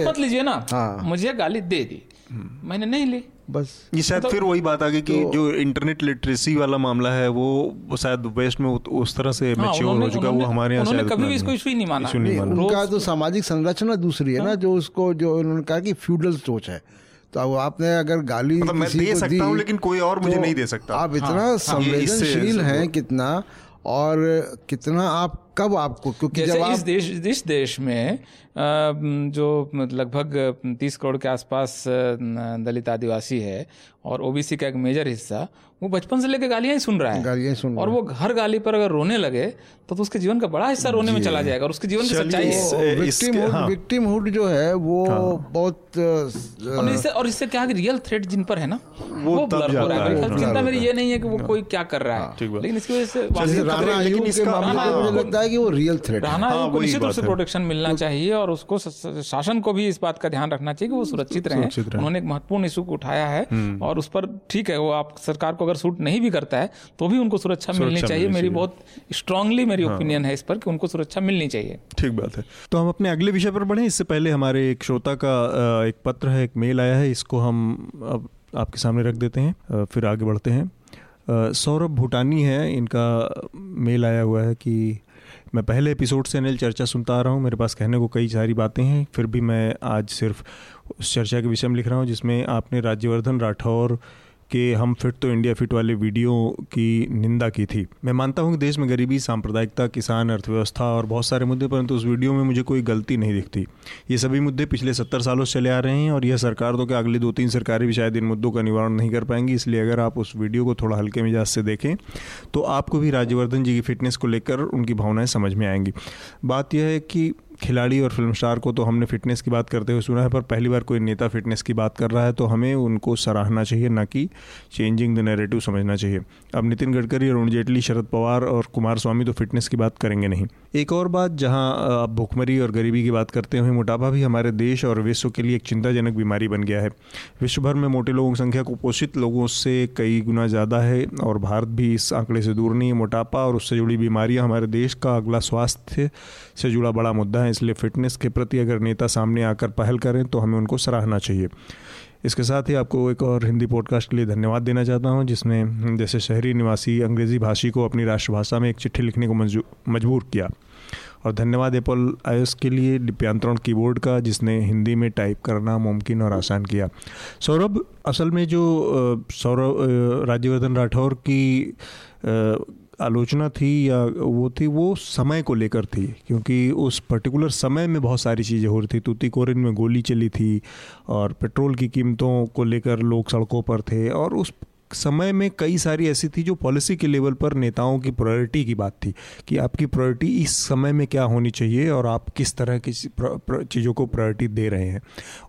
मत लीजिए ना। हाँ। मुझे गाली दे दी। मैंने नहीं ली। बस। ये शायद तो, फिर वही बात आ गई कि तो, जो इंटरनेट लिटरेसी वाला मामला है वो शायद वेस्ट में उस तरह से हाँ, मैच्योर हो चुका वो हमारे यहाँ शायद कभी भी इसको इशू नहीं माना। नहीं, माना। उनका तो सामाजिक संरचना दूसरी है ना हाँ। जो उसको जो उन्होंने कहा कि फ्यूडल सोच है। तो अब आपने अगर गाली मतलब मैं दे सकता हूँ लेकिन कोई और मुझे तो नहीं दे सकता। आप इतना हाँ, संवेदनशील हैं कितना और कितना आप कब आपको? क्योंकि जब आप इस देश इस देश में जो लगभग तीस करोड़ के आसपास दलित आदिवासी है और ओबीसी का एक मेजर हिस्सा वो बचपन से लेकर गालियाँ ही सुन रहा है। गालियाँ सुन और वो हर गाली पर अगर रोने लगे तो, तो उसके जीवन का बड़ा हिस्सा रोने में चला जाएगा और उसके जीवन की सच्चाई है। विक्टिम हुड जो है वो हाँ। बहुत और इससे और इससे क्या रियल थ्रेट जिन पर है ना वो, वो ब्लर हो रहा है। चिंता मेरी ये नहीं है कि वो कोई क्या कर रहा है हाँ। लेकिन इसकी वजह से लगता है कि वो रियल थ्रेट राणा को निश्चित रूप से प्रोटेक्शन मिलना चाहिए और उसको शासन को भी इस बात का ध्यान रखना चाहिए कि वो सुरक्षित रहे। उन्होंने एक महत्वपूर्ण इशू को उठाया है हम्म। और उस पर ठीक है वो आप सरकार को अगर सूट नहीं भी करता है तो भी उनको सुरक्षा मिलनी चाहिए। मेरी बहुत स्ट्रांगली मेरी ओपिनियन हाँ। है इस पर कि उनको सुरक्षा मिलनी चाहिए। ठीक बात है। तो हम अपने अगले विषय पर बढ़े। इससे पहले हमारे एक श्रोता का एक पत्र है एक मेल आया है। इसको हम अब आपके सामने रख देते हैं। फिर आगे बढ़ते हैं। सौरभ भूटानी है। इनका मेल आया हुआ है कि मैं पहले एपिसोड से अनिल चर्चा सुनता आ रहा हूँ। मेरे पास कहने को कई सारी बातें हैं, फिर भी मैं आज सिर्फ़ उस चर्चा के विषय में लिख रहा हूँ, जिसमें आपने राज्यवर्धन राठौर कि हम फिट तो इंडिया फिट वाले वीडियो की निंदा की थी। मैं मानता हूँ कि देश में गरीबी, सांप्रदायिकता, किसान, अर्थव्यवस्था और बहुत सारे मुद्दे परंतु उस वीडियो में मुझे कोई गलती नहीं दिखती। ये सभी मुद्दे पिछले सत्तर सालों से चले आ रहे हैं और यह सरकार तो क्या अगली दो तीन सरकारें भी शायद इन मुद्दों का निवारण नहीं कर पाएँगी, इसलिए अगर आप उस वीडियो को थोड़ा हल्के मिजाज से देखें तो आपको भी राज्यवर्धन जी की फिटनेस को लेकर उनकी भावनाएँ समझ में आएँगी। बात यह है कि खिलाड़ी और फ़िल्म स्टार को तो हमने फिटनेस की बात करते हुए सुना है, पर पहली बार कोई नेता फिटनेस की बात कर रहा है तो हमें उनको सराहना चाहिए, ना कि चेंजिंग द नैरेटिव समझना चाहिए। अब नितिन गडकरी अरुण जेटली, शरद पवार और कुमार स्वामी तो फिटनेस की बात करेंगे नहीं। एक और बात, जहाँ आप भुखमरी और गरीबी की बात करते हुए मोटापा भी हमारे देश और विश्व के लिए एक चिंताजनक बीमारी बन गया है। विश्व भर में मोटे लोगों की संख्या कुपोषित लोगों से कई गुना ज़्यादा है, और भारत भी इस आंकड़े से दूर नहीं है। मोटापा और उससे जुड़ी बीमारियाँ हमारे देश का अगला स्वास्थ्य से जुड़ा बड़ा मुद्दा है, इसलिए फिटनेस के प्रति अगर नेता सामने आकर पहल करें तो हमें उनको सराहना चाहिए। इसके साथ ही आपको एक और हिंदी पॉडकास्ट के लिए धन्यवाद देना चाहता हूँ, जिसने जैसे शहरी निवासी अंग्रेज़ी भाषी को अपनी राष्ट्रभाषा में एक चिट्ठी लिखने को मजबूर किया। और धन्यवाद एप्पल आईओएस के लिए लिप्यांतरण कीबोर्ड का, जिसने हिंदी में टाइप करना मुमकिन और आसान किया। सौरभ, असल में जो सौरभ राज्यवर्धन राठौर की आलोचना थी या वो थी, वो समय को लेकर थी, क्योंकि उस पर्टिकुलर समय में बहुत सारी चीज़ें हो रही थी। तूतीकोरिन में गोली चली थी और पेट्रोल की कीमतों को लेकर लोग सड़कों पर थे और उस समय में कई सारी ऐसी थी जो पॉलिसी के लेवल पर नेताओं की प्रायोरिटी की बात थी कि आपकी प्रायोरिटी इस समय में क्या होनी चाहिए और आप किस तरह की चीज़ों को प्रायोरिटी दे रहे हैं।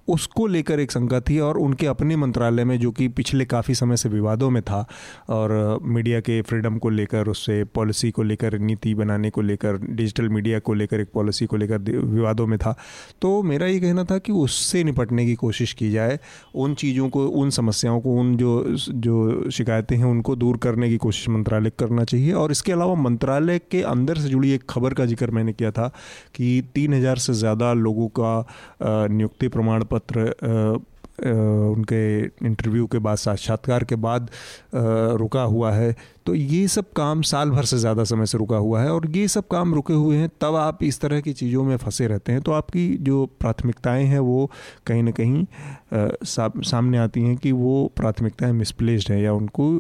उसको लेकर एक शंका थी और उनके अपने मंत्रालय में जो कि पिछले काफ़ी समय से विवादों में था और मीडिया के फ्रीडम को लेकर, उससे पॉलिसी को लेकर, नीति बनाने को लेकर डिजिटल मीडिया को लेकर, एक पॉलिसी को लेकर विवादों में था। तो मेरा ये कहना था कि उससे निपटने की कोशिश की जाए, उन चीज़ों को, उन समस्याओं को, उन जो जो शिकायतें हैं, उनको दूर करने की कोशिश मंत्रालय करना चाहिए। और इसके अलावा मंत्रालय के अंदर से जुड़ी एक खबर का ज़िक्र मैंने किया था कि तीन हज़ार से ज़्यादा लोगों का नियुक्ति प्रमाण पत्र उनके इंटरव्यू के बाद, साक्षात्कार के बाद रुका हुआ है। तो ये सब काम साल भर से ज़्यादा समय से रुका हुआ है और ये सब काम रुके हुए हैं, तब आप इस तरह की चीज़ों में फंसे रहते हैं। तो आपकी जो प्राथमिकताएँ हैं, वो कहीं ना कहीं सामने आती हैं कि वो प्राथमिकताएँ मिसप्लेस्ड हैं या उनको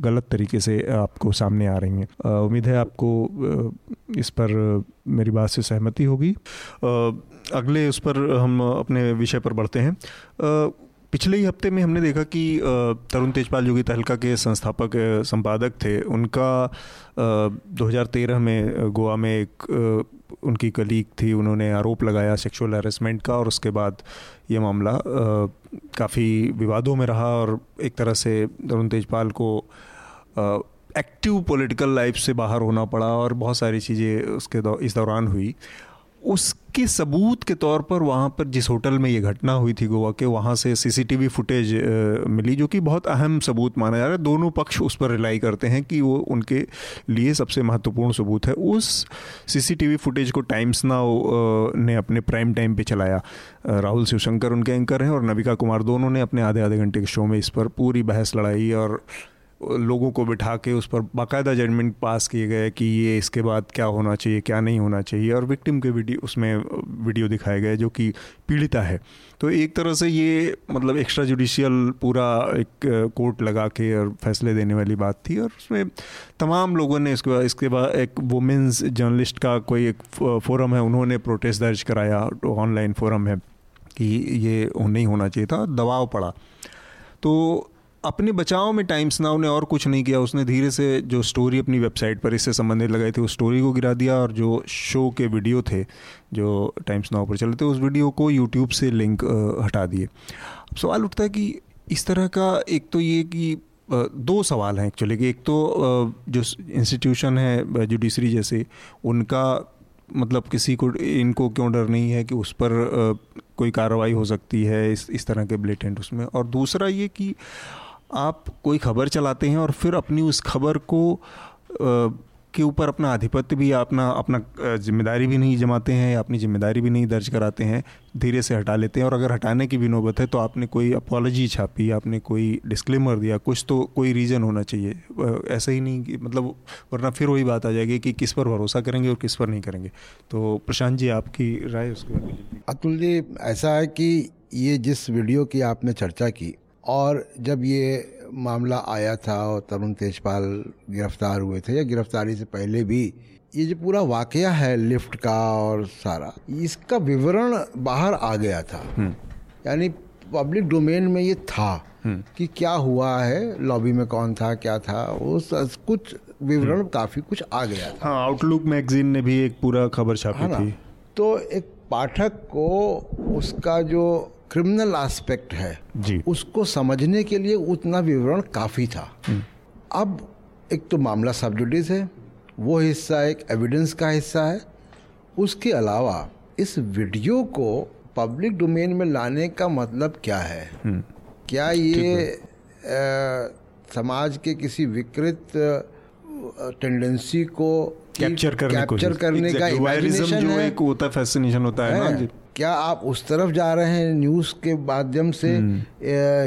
गलत तरीके से आपको सामने आ रही हैं। उम्मीद है आपको इस पर मेरी बात से सहमति होगी। अगले उस पर हम अपने विषय पर बढ़ते हैं। पिछले ही हफ़्ते में हमने देखा कि तरुण तेजपाल जो कि तहलका के संस्थापक संपादक थे। उनका 2013 में गोवा में एक उनकी कलीग थी। उन्होंने आरोप लगाया सेक्सुअल हरेसमेंट का और उसके बाद ये मामला काफ़ी विवादों में रहा और एक तरह से तरुण तेजपाल को एक्टिव पॉलिटिकल लाइफ से बाहर होना पड़ा और बहुत सारी चीज़ें उसके दौ, इस दौरान हुई। उसके सबूत के तौर पर वहाँ पर जिस होटल में ये घटना हुई थी गोवा के, वहाँ से सीसीटीवी फुटेज मिली, जो कि बहुत अहम सबूत माना जा रहा है। दोनों पक्ष उस पर रिलाई करते हैं कि वो उनके लिए सबसे महत्वपूर्ण सबूत है। उस सीसीटीवी फुटेज को टाइम्स नाउ ने अपने प्राइम टाइम पे चलाया। राहुल शिवशंकर उनके एंकर हैं और नविका कुमार दोनों ने अपने आधे आधे घंटे के शो में इस पर पूरी बहस लड़ाई और लोगों को बिठा के उस पर बाकायदा जजमेंट पास किए गए कि ये इसके बाद क्या होना चाहिए, क्या नहीं होना चाहिए, और विक्टिम के वीडियो उसमें वीडियो दिखाए गए जो कि पीड़िता है। तो एक तरह से ये मतलब एक्स्ट्रा जुडिशियल पूरा एक कोर्ट लगा के और फैसले देने वाली बात थी और उसमें तमाम लोगों ने इसके बाद इसके बाद एक वुमेंस जर्नलिस्ट का कोई एक फोरम है, उन्होंने प्रोटेस्ट दर्ज कराया ऑनलाइन फोरम है कि ये नहीं होना चाहिए था, दबाव पड़ा। तो अपने बचाव में टाइम्स नाउ ने और कुछ नहीं किया। उसने धीरे से जो स्टोरी अपनी वेबसाइट पर इससे संबंधित लगाई थी, उस स्टोरी को गिरा दिया और जो शो के वीडियो थे, जो टाइम्स नाउ पर चले थे उस वीडियो को यूट्यूब से लिंक हटा दिए। अब सवाल उठता है कि इस तरह का एक तो ये कि दो सवाल हैं एक्चुअली कि एक तो जो इंस्टीट्यूशन है जुडिशरी जैसे, उनका मतलब किसी को, इनको क्यों डर नहीं है कि उस पर कोई कार्रवाई हो सकती है इस इस तरह के ब्लेटेंट उसमें? और दूसरा ये कि आप कोई खबर चलाते हैं और फिर अपनी उस खबर को के ऊपर अपना आधिपत्य भी अपना अपना ज़िम्मेदारी भी नहीं जमाते हैं या अपनी ज़िम्मेदारी भी नहीं दर्ज कराते हैं, धीरे से हटा लेते हैं। और अगर हटाने की भी नौबत है तो आपने कोई अपॉलॉजी छापी, आपने कोई डिस्क्लेमर दिया, कुछ तो कोई रीज़न होना चाहिए। ऐसा ही नहीं मतलब वरना फिर वही बात आ जाएगी कि किस पर भरोसा करेंगे और किस पर नहीं करेंगे। तो प्रशांत जी, आपकी राय उसके अतुल जी, ऐसा है कि ये जिस वीडियो की आपने चर्चा की और जब ये मामला आया था और तरुण तेजपाल गिरफ़्तार हुए थे या गिरफ्तारी से पहले भी ये जो पूरा वाकया है लिफ्ट का और सारा इसका विवरण बाहर आ गया था हम्म। यानी पब्लिक डोमेन में ये था हम्म। कि क्या हुआ है लॉबी में कौन था क्या था वो कुछ विवरण हम्म। काफ़ी कुछ आ गया था हाँ आउटलुक मैगजीन ने भी एक पूरा खबर छापी थी तो एक पाठक को उसका जो क्रिमिनल एस्पेक्ट है। जी। उसको समझने के लिए उतना विवरण काफ़ी था। अब एक तो मामला सब्जुडिस है वो हिस्सा एक एविडेंस का हिस्सा है। उसके अलावा इस वीडियो को पब्लिक डोमेन में लाने का मतलब क्या है? क्या ये आ, समाज के किसी विकृत टेंडेंसी को कैप्चर करने कैप्चर करने का वायरिज्म जो एक होता फैसिनेशन होता है है। ना क्या आप उस तरफ़ जा रहे हैं न्यूज़ के माध्यम से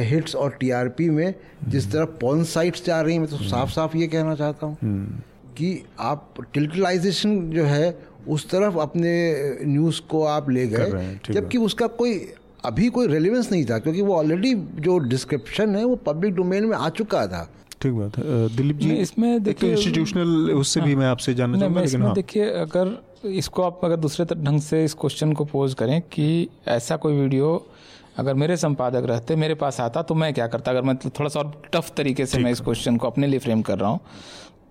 हिट्स और टीआरपी में? जिस तरफ़ पॉन साइट्स जा रही हैं मैं तो साफ़ साफ़ ये कहना चाहता हूँ कि आप टिल्टलाइजेशन जो है उस तरफ़ अपने न्यूज़ को आप ले गए जबकि उसका कोई अभी कोई रेलिवेंस नहीं था क्योंकि वो ऑलरेडी जो डिस्क्रिप्शन है वो पब्लिक डोमेन में आ चुका था। ठीक बात है। दिलीप जी इसमें तो देखिए इंस्टीट्यूशनल उससे भी मैं आपसे जानना चाहूँगा लेकिन हाँ। देखिए अगर इसको आप अगर दूसरे ढंग से इस क्वेश्चन को पोज करें कि ऐसा कोई वीडियो अगर मेरे संपादक रहते मेरे पास आता तो मैं क्या करता? अगर मैं थोड़ा सा और टफ तरीके से मैं इस क्वेश्चन को अपने लिए फ्रेम कर रहा हूँ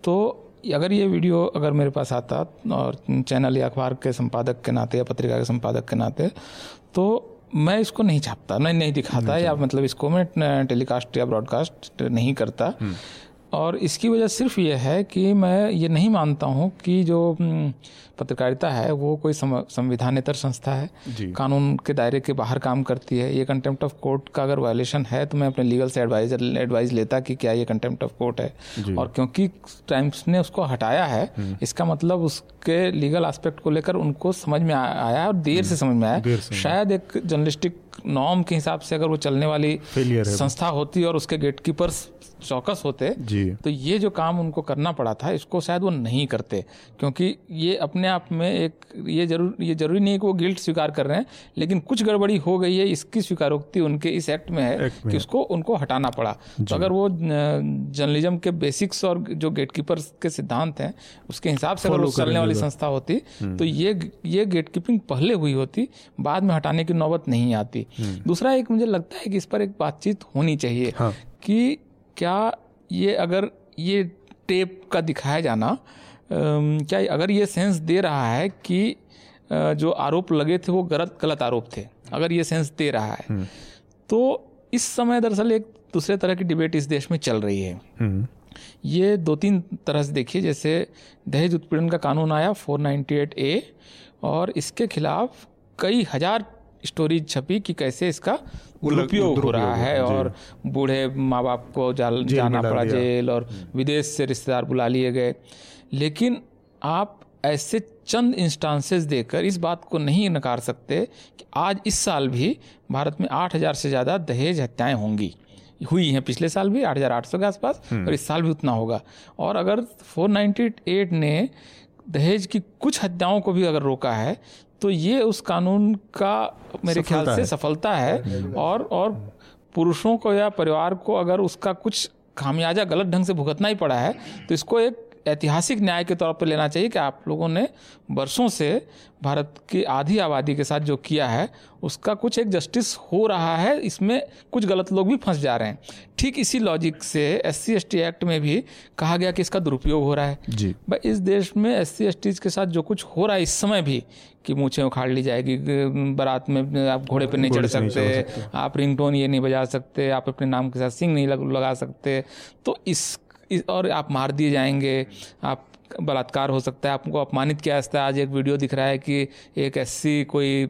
तो अगर ये वीडियो अगर मेरे पास आता और चैनल या अखबार के संपादक के नाते या पत्रिका के संपादक के नाते तो मैं इसको नहीं छापता मैं नहीं दिखाता नहीं या मतलब इसको मैं टेलीकास्ट या ब्रॉडकास्ट नहीं करता। और इसकी वजह सिर्फ़ ये है कि मैं ये नहीं मानता हूँ कि जो पत्रकारिता है वो कोई संविधानेतर संस्था है। कानून के दायरे के बाहर काम करती है। ये कंटेम्प्ट ऑफ़ कोर्ट का अगर वायलेशन है तो मैं अपने लीगल से एडवाइजर एडवाइस लेता कि क्या ये कंटेम्प्ट ऑफ़ कोर्ट है। और क्योंकि टाइम्स ने उसको हटाया है इसका मतलब उसके लीगल एस्पेक्ट को लेकर उनको समझ में आया और देर से समझ में आया। शायद एक जर्नलिस्टिक नॉर्म के हिसाब से अगर वो चलने वाली संस्था होती और उसके गेटकीपर्स चौकस होते जी तो ये जो काम उनको करना पड़ा था इसको शायद वो नहीं करते क्योंकि ये अपने आप में एक ये ज़रूर ये ज़रूरी नहीं है कि वो गिल्ट स्वीकार कर रहे हैं लेकिन कुछ गड़बड़ी हो गई है इसकी स्वीकारोक्ति उनके इस एक्ट में है एक्ट में। कि उसको उनको हटाना पड़ा तो अगर वो जर्नलिज्म के बेसिक्स और जो गेटकीपर के सिद्धांत हैं उसके हिसाब से अगर चलने वाली संस्था होती हम्म। तो ये ये गेटकीपिंग पहले हुई होती बाद में हटाने की नौबत नहीं आती हम्म। दूसरा एक मुझे लगता है कि इस पर एक बातचीत होनी चाहिए हाँ। कि क्या ये अगर ये टेप का दिखाया जाना क्या अगर ये सेंस दे रहा है कि जो आरोप लगे थे वो गलत गलत आरोप थे अगर ये सेंस दे रहा है हम्म। तो इस समय दरअसल एक दूसरे तरह की डिबेट इस देश में चल रही है हम्म। ये दो तीन तरह से देखिए जैसे दहेज उत्पीड़न का कानून आया 498 ए और इसके खिलाफ कई हज़ार स्टोरीज छपी कि कैसे इसका दुरुपयोग हो रहा है और बूढ़े माँ बाप को जाना पड़ा जेल और विदेश से रिश्तेदार बुला लिए गए। लेकिन आप ऐसे चंद इंस्टांसेस देकर इस बात को नहीं नकार सकते कि आज इस साल भी भारत में आठ हज़ार से ज़्यादा दहेज हत्याएँ होंगी। हुई हैं पिछले साल भी आठ हज़ार आठ सौ के आसपास हम्म। और इस साल भी उतना होगा। और अगर 498 ने दहेज की कुछ हत्याओं को भी अगर रोका है तो ये उस कानून का मेरे ख्याल से सफलता है। और और पुरुषों को या परिवार को अगर उसका कुछ खामियाजा गलत ढंग से भुगतना ही पड़ा है तो इसको एक ऐतिहासिक न्याय के तौर पर लेना चाहिए कि आप लोगों ने वर्षों से भारत की आधी आबादी के साथ जो किया है उसका कुछ एक जस्टिस हो रहा है इसमें कुछ गलत लोग भी फंस जा रहे हैं। ठीक इसी लॉजिक से एस सी एक्ट में भी कहा गया कि इसका दुरुपयोग हो रहा है। जी। भाई इस देश में एस सी के साथ जो कुछ हो रहा है इस समय भी कि मूछें उखाड़ ली जाएगी बारात में आप घोड़े पर नहीं चढ़ सकते आप रिंगटोन ये नहीं बजा सकते आप अपने नाम के साथ सिंग नहीं लगा सकते। तो इस और आप मार दिए जाएँगे आप बलात्कार हो सकता है आपको अपमानित किया जाता है। आज एक वीडियो दिख रहा है कि एक ऐसी कोई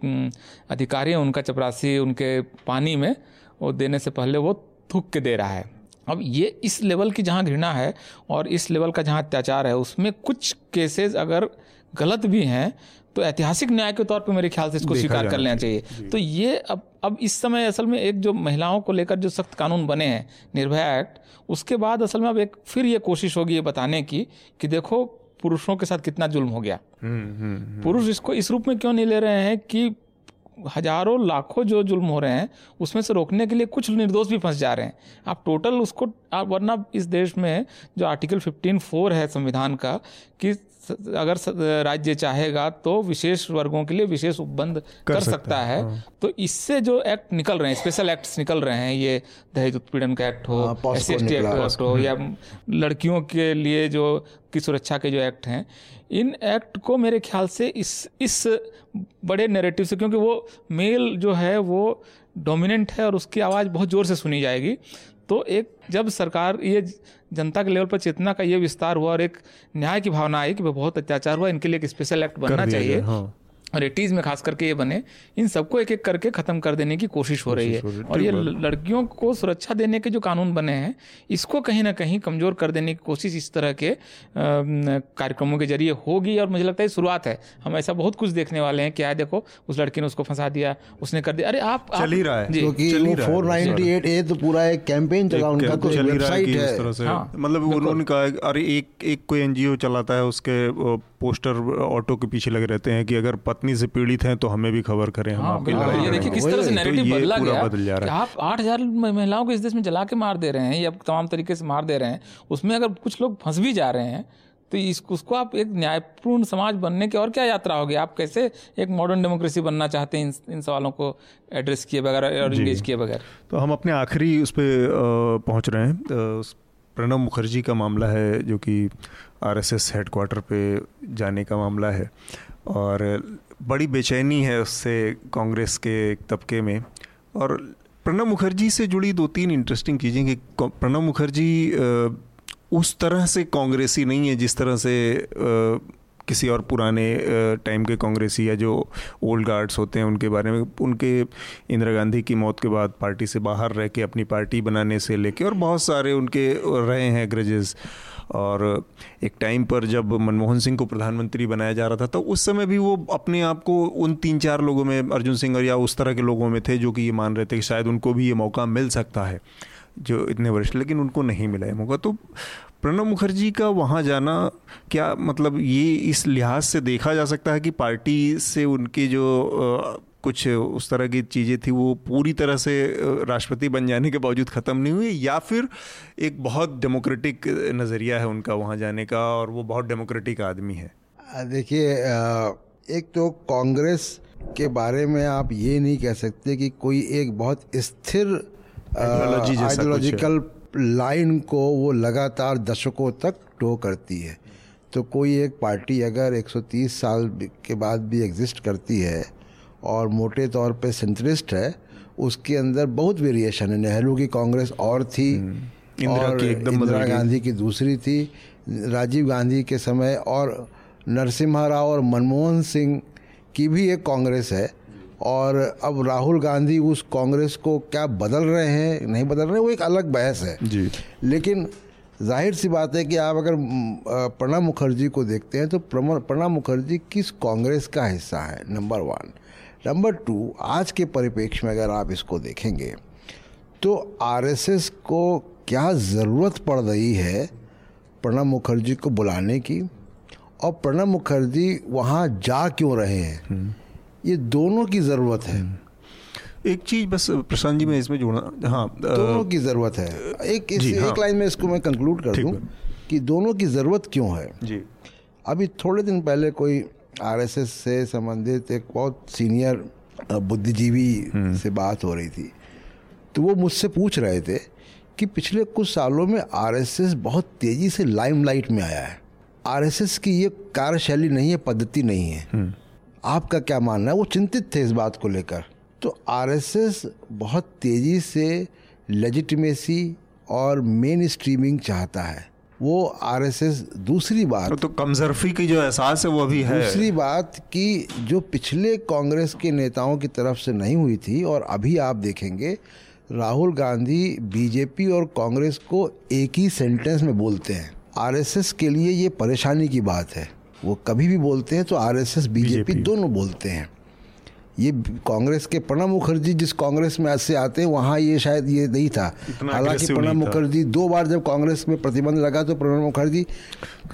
अधिकारी है उनका चपरासी उनके पानी में वो देने से पहले वो थूक के दे रहा है। अब ये इस लेवल की जहाँ घृणा है और इस लेवल का जहाँ अत्याचार है उसमें कुछ केसेस अगर गलत भी हैं तो ऐतिहासिक न्याय के तौर पर मेरे ख्याल से इसको स्वीकार कर लेना चाहिए। तो ये अब अब इस समय असल में एक जो महिलाओं को लेकर जो सख्त कानून बने हैं निर्भया एक्ट उसके बाद असल में अब एक फिर ये कोशिश होगी ये बताने की कि देखो पुरुषों के साथ कितना जुल्म हो गया। हम्म, हम्म, हम्म। पुरुष इसको इस रूप में क्यों नहीं ले रहे हैं कि हज़ारों लाखों जो जुल्म हो रहे हैं उसमें से रोकने के लिए कुछ निर्दोष भी फंस जा रहे हैं। आप टोटल उसको आप वरना इस देश में जो आर्टिकल 15 फोर है संविधान का कि अगर राज्य चाहेगा तो विशेष वर्गों के लिए विशेष उपबंध कर, कर सकता, सकता है हाँ। तो इससे जो एक्ट निकल रहे हैं स्पेशल एक्ट्स निकल रहे हैं ये दहेज उत्पीड़न का एक्ट हो एस टी एक्ट हो या लड़कियों के लिए जो की सुरक्षा के जो एक्ट हैं इन एक्ट को मेरे ख्याल से इस इस बड़े नैरेटिव से क्योंकि वो मेल जो है वो डोमिनेंट है और उसकी आवाज़ बहुत ज़ोर से सुनी जाएगी। तो एक जब सरकार ये जनता के लेवल पर चेतना का ये विस्तार हुआ और एक न्याय की भावना आई कि बहुत अत्याचार हुआ इनके लिए एक स्पेशल एक्ट बनना चाहिए हाँ। और एटीज़ में खास करके ये बने इन सबको एक एक करके ख़त्म कर देने की कोशिश हो रही है। और ये लड़कियों को सुरक्षा देने के जो कानून बने हैं इसको कहीं ना कहीं कमज़ोर कर देने की कोशिश इस तरह के कार्यक्रमों के ज़रिए होगी। और मुझे लगता है शुरुआत है। हम ऐसा बहुत कुछ देखने वाले हैं क्या देखो उस लड़की ने उसको फंसा दिया उसने कर दिया। अरे आप चल ही रहा है। क्योंकि फोर नाइनटी एट ए तो पूरा एक कैंपेन चला उनका तो वेबसाइट है। हाँ। मतलब उन्होंने कहा अरे एक एक कोई एनजीओ चलाता है उसके पोस्टर ऑटो के पीछे लगे रहते हैं कि अगर पत्नी से पीड़ित हैं तो हमें भी खबर करें हम हाँ, आपकी लड़ाई ये देखिए किस तरह से नैरेटिव तो बदला गया। बदल जा रहा है। आप आठ हज़ार महिलाओं को इस देश में जला के मार दे रहे हैं या तमाम तरीके से मार दे रहे हैं उसमें अगर कुछ लोग फंस भी जा रहे हैं तो इस उसको आप एक न्यायपूर्ण समाज बनने की और क्या यात्रा होगी? आप कैसे एक मॉडर्न डेमोक्रेसी बनना चाहते हैं इन इन सवालों को एड्रेस किए बगैर और इंगेज किए बगैर? तो हम अपने आखिरी उस पर पहुँच रहे हैं। प्रणब मुखर्जी का मामला है जो कि आरएसएस हेडक्वार्टर पे जाने का मामला है। और बड़ी बेचैनी है उससे कांग्रेस के एक तबके में। और प्रणब मुखर्जी से जुड़ी दो तीन इंटरेस्टिंग चीज़ें कि प्रणब मुखर्जी उस तरह से कांग्रेसी नहीं है जिस तरह से किसी और पुराने टाइम के कांग्रेसी या जो ओल्ड गार्ड्स होते हैं उनके बारे में। उनके इंदिरा गांधी की मौत के बाद पार्टी से बाहर रह के अपनी पार्टी बनाने से लेके और बहुत सारे उनके रहे हैं ग्रजेस और एक टाइम पर जब मनमोहन सिंह को प्रधानमंत्री बनाया जा रहा था तो उस समय भी वो अपने आप को उन तीन चार लोगों में, अर्जुन सिंह और या उस तरह के लोगों में थे जो कि ये मान रहे थे कि शायद उनको भी ये मौका मिल सकता है, जो इतने वर्ष लेकिन उनको नहीं मिला है मौका। तो प्रणब मुखर्जी का वहाँ जाना क्या मतलब ये इस लिहाज से देखा जा सकता है कि पार्टी से उनके जो कुछ उस तरह की चीज़ें थी वो पूरी तरह से राष्ट्रपति बन जाने के बावजूद ख़त्म नहीं हुई या फिर एक बहुत डेमोक्रेटिक नज़रिया है उनका वहाँ जाने का और वो बहुत डेमोक्रेटिक आदमी है। देखिए एक तो कांग्रेस के बारे में आप ये नहीं कह सकते कि कोई एक बहुत स्थिर आइडियोलॉजिकल लाइन को वो लगातार दशकों तक टो करती है। तो कोई एक पार्टी अगर 130 साल के बाद भी एग्जिस्ट करती है और मोटे तौर पे सेंट्रिस्ट है उसके अंदर बहुत वेरिएशन है। नेहरू की कांग्रेस और थी हम्म। और इंदिरा गांधी की दूसरी थी। राजीव गांधी के समय और नरसिम्हा राव और मनमोहन सिंह की भी एक कांग्रेस है। और अब राहुल गांधी उस कांग्रेस को क्या बदल रहे हैं नहीं बदल रहे वो एक अलग बहस है। जी। लेकिन ज़ाहिर सी बात है कि आप अगर प्रणब मुखर्जी को देखते हैं तो प्रणब मुखर्जी किस कांग्रेस का हिस्सा है नंबर वन। नंबर टू आज के परिप्रेक्ष्य में अगर आप इसको देखेंगे तो आरएसएस को क्या ज़रूरत पड़ रही है प्रणब मुखर्जी को बुलाने की? और प्रणब मुखर्जी वहाँ जा क्यों रहे हैं? हम्म। ये दोनों की ज़रूरत है। हम्म। एक चीज़ बस प्रशांत जी मैं इसमें जोड़ना हाँ दोनों की ज़रूरत है। एक इस, हाँ, एक लाइन में इसको मैं कंक्लूड कर दूँ कि दोनों की ज़रूरत क्यों है। जी। अभी थोड़े दिन पहले कोई आरएसएस से संबंधित एक बहुत सीनियर बुद्धिजीवी हम्म। से बात हो रही थी। तो वो मुझसे पूछ रहे थे कि पिछले कुछ सालों में आरएसएस बहुत तेज़ी से लाइमलाइट में आया है। आरएसएस की ये कार्यशैली नहीं है पद्धति नहीं है। हम्म। आपका क्या मानना है? वो चिंतित थे इस बात को लेकर। तो आरएसएस बहुत तेज़ी से लेजिटिमेसी और मेन स्ट्रीमिंग चाहता है। वो आरएसएस दूसरी बात तो कमजरफी की जो एहसास है वो अभी है। दूसरी बात कि जो पिछले कांग्रेस के नेताओं की तरफ़ से नहीं हुई थी और अभी आप देखेंगे राहुल गांधी बीजेपी और कांग्रेस को एक ही सेंटेंस में बोलते हैं। आरएसएस के लिए ये परेशानी की बात है। वो कभी भी बोलते हैं तो आरएसएस बीजेपी दोनों बोलते हैं। ये कांग्रेस के प्रणब मुखर्जी जिस कांग्रेस में आज से आते हैं वहाँ ये शायद ये नहीं था। हालाँकि प्रणब मुखर्जी दो बार जब कांग्रेस में प्रतिबंध लगा तो प्रणब मुखर्जी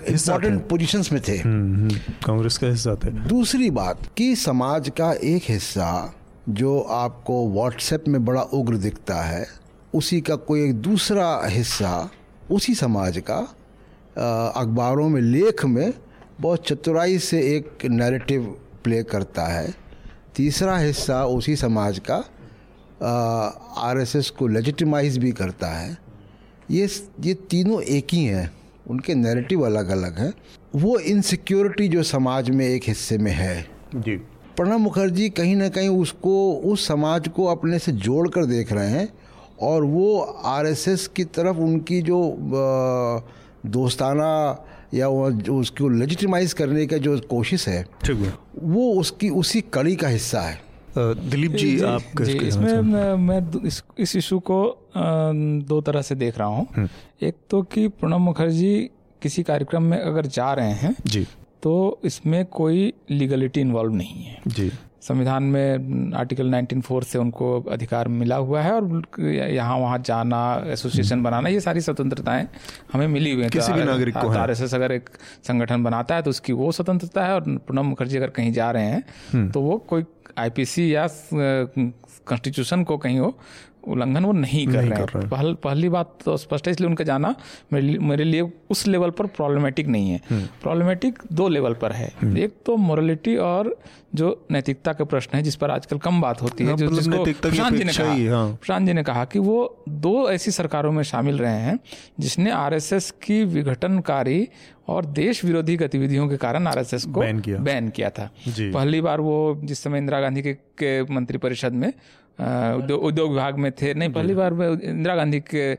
इम्पोर्टेंट पोजिशन में। थे। हम्म, हम्म, कांग्रेस का हिस्सा थे। दूसरी बात कि समाज का एक हिस्सा जो आपको व्हाट्सएप में बड़ा उग्र दिखता है उसी का कोई एक दूसरा हिस्सा उसी समाज का अखबारों में लेख में बहुत चतुराई से एक नैरेटिव प्ले करता है। तीसरा हिस्सा उसी समाज का आरएसएस को लेजिटिमाइज भी करता है। ये ये तीनों एक ही हैं उनके नैरेटिव अलग अलग हैं। वो इनसिक्योरिटी जो समाज में एक हिस्से में है। जी। प्रणब मुखर्जी कहीं ना कहीं उसको उस समाज को अपने से जोड़ कर देख रहे हैं और वो आरएसएस की तरफ़ उनकी जो दोस्ताना या वो जो उसको लेजिटिमाइज करने का जो कोशिश है ठीक है। वो उसकी उसी कड़ी का हिस्सा है। दिलीप जी, जी आप जी, इसमें मैं, मैं इस इस इशू को दो तरह से देख रहा हूँ। हम्म। एक तो कि प्रणब मुखर्जी किसी कार्यक्रम में अगर जा रहे हैं जी। तो इसमें कोई लीगलिटी इन्वॉल्व नहीं है। जी। संविधान में आर्टिकल 19.4 से उनको अधिकार मिला हुआ है और यहाँ वहाँ जाना एसोसिएशन हम्म। बनाना ये सारी स्वतंत्रताएँ हमें मिली हुई हैं किसी भी नागरिक को आर एस एस अगर एक संगठन बनाता है तो उसकी वो स्वतंत्रता है और प्रणब मुखर्जी अगर कहीं जा रहे हैं हम्म। तो वो कोई आईपीसी या कॉन्स्टिट्यूशन को कहीं वो उल्लंघन वो नहीं कर नहीं रहे हैं। पहल, पहली बात तो स्पष्ट है इसलिए उनका जाना मेरे, मेरे लिए उस लेवल पर प्रॉब्लमेटिक नहीं है। प्रॉब्लमेटिक हम्म। दो लेवल पर है। हम्म। एक तो मोरलिटी और जो नैतिकता के प्रश्न है जिस पर आजकल कम बात होती है हाँ, जो जिसको प्रशांत जी ने कहा हाँ। प्रशांत जी ने कहा कि वो दो ऐसी सरकारों में शामिल रहे हैं जिसने आरएसएस की विघटनकारी और देश विरोधी गतिविधियों के कारण आरएसएस को बैन किया। बैन किया था। पहली बार वो जिस समय इंदिरा गांधी के, के मंत्रिपरिषद में उद्योग विभाग में थे। नहीं पहली बार इंदिरा गांधी के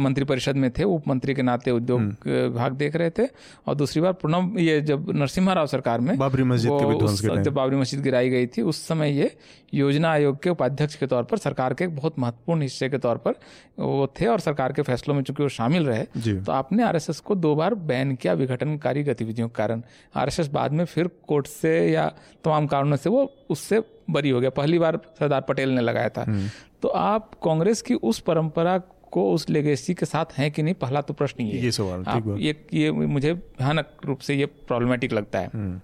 मंत्रिपरिषद में थे। उप मंत्री के नाते उद्योग हम्म। विभाग देख रहे थे। और दूसरी बार प्रणब ये जब नरसिम्हा राव सरकार में बाबरी मस्जिद के जब बाबरी मस्जिद गिराई गई थी उस समय ये योजना आयोग के उपाध्यक्ष के तौर पर सरकार के एक बहुत महत्वपूर्ण हिस्से के तौर पर वो थे और सरकार के फैसलों में चूँकि वो शामिल रहे तो आपने आरएसएस को दो बार बैन किया विघटनकारी गतिविधियों के कारण। आरएसएस बाद में फिर कोर्ट से या तमाम कारणों से वो उससे बरी हो गया। पहली बार सरदार पटेल ने लगाया था। हम्म। तो आप कांग्रेस की उस परंपरा को उस लेगेसी के साथ हैं कि नहीं पहला तो प्रश्न ये ये सवाल आप ये ये मुझे भयानक रूप से ये प्रॉब्लमेटिक लगता है। हम्म।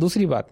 दूसरी बात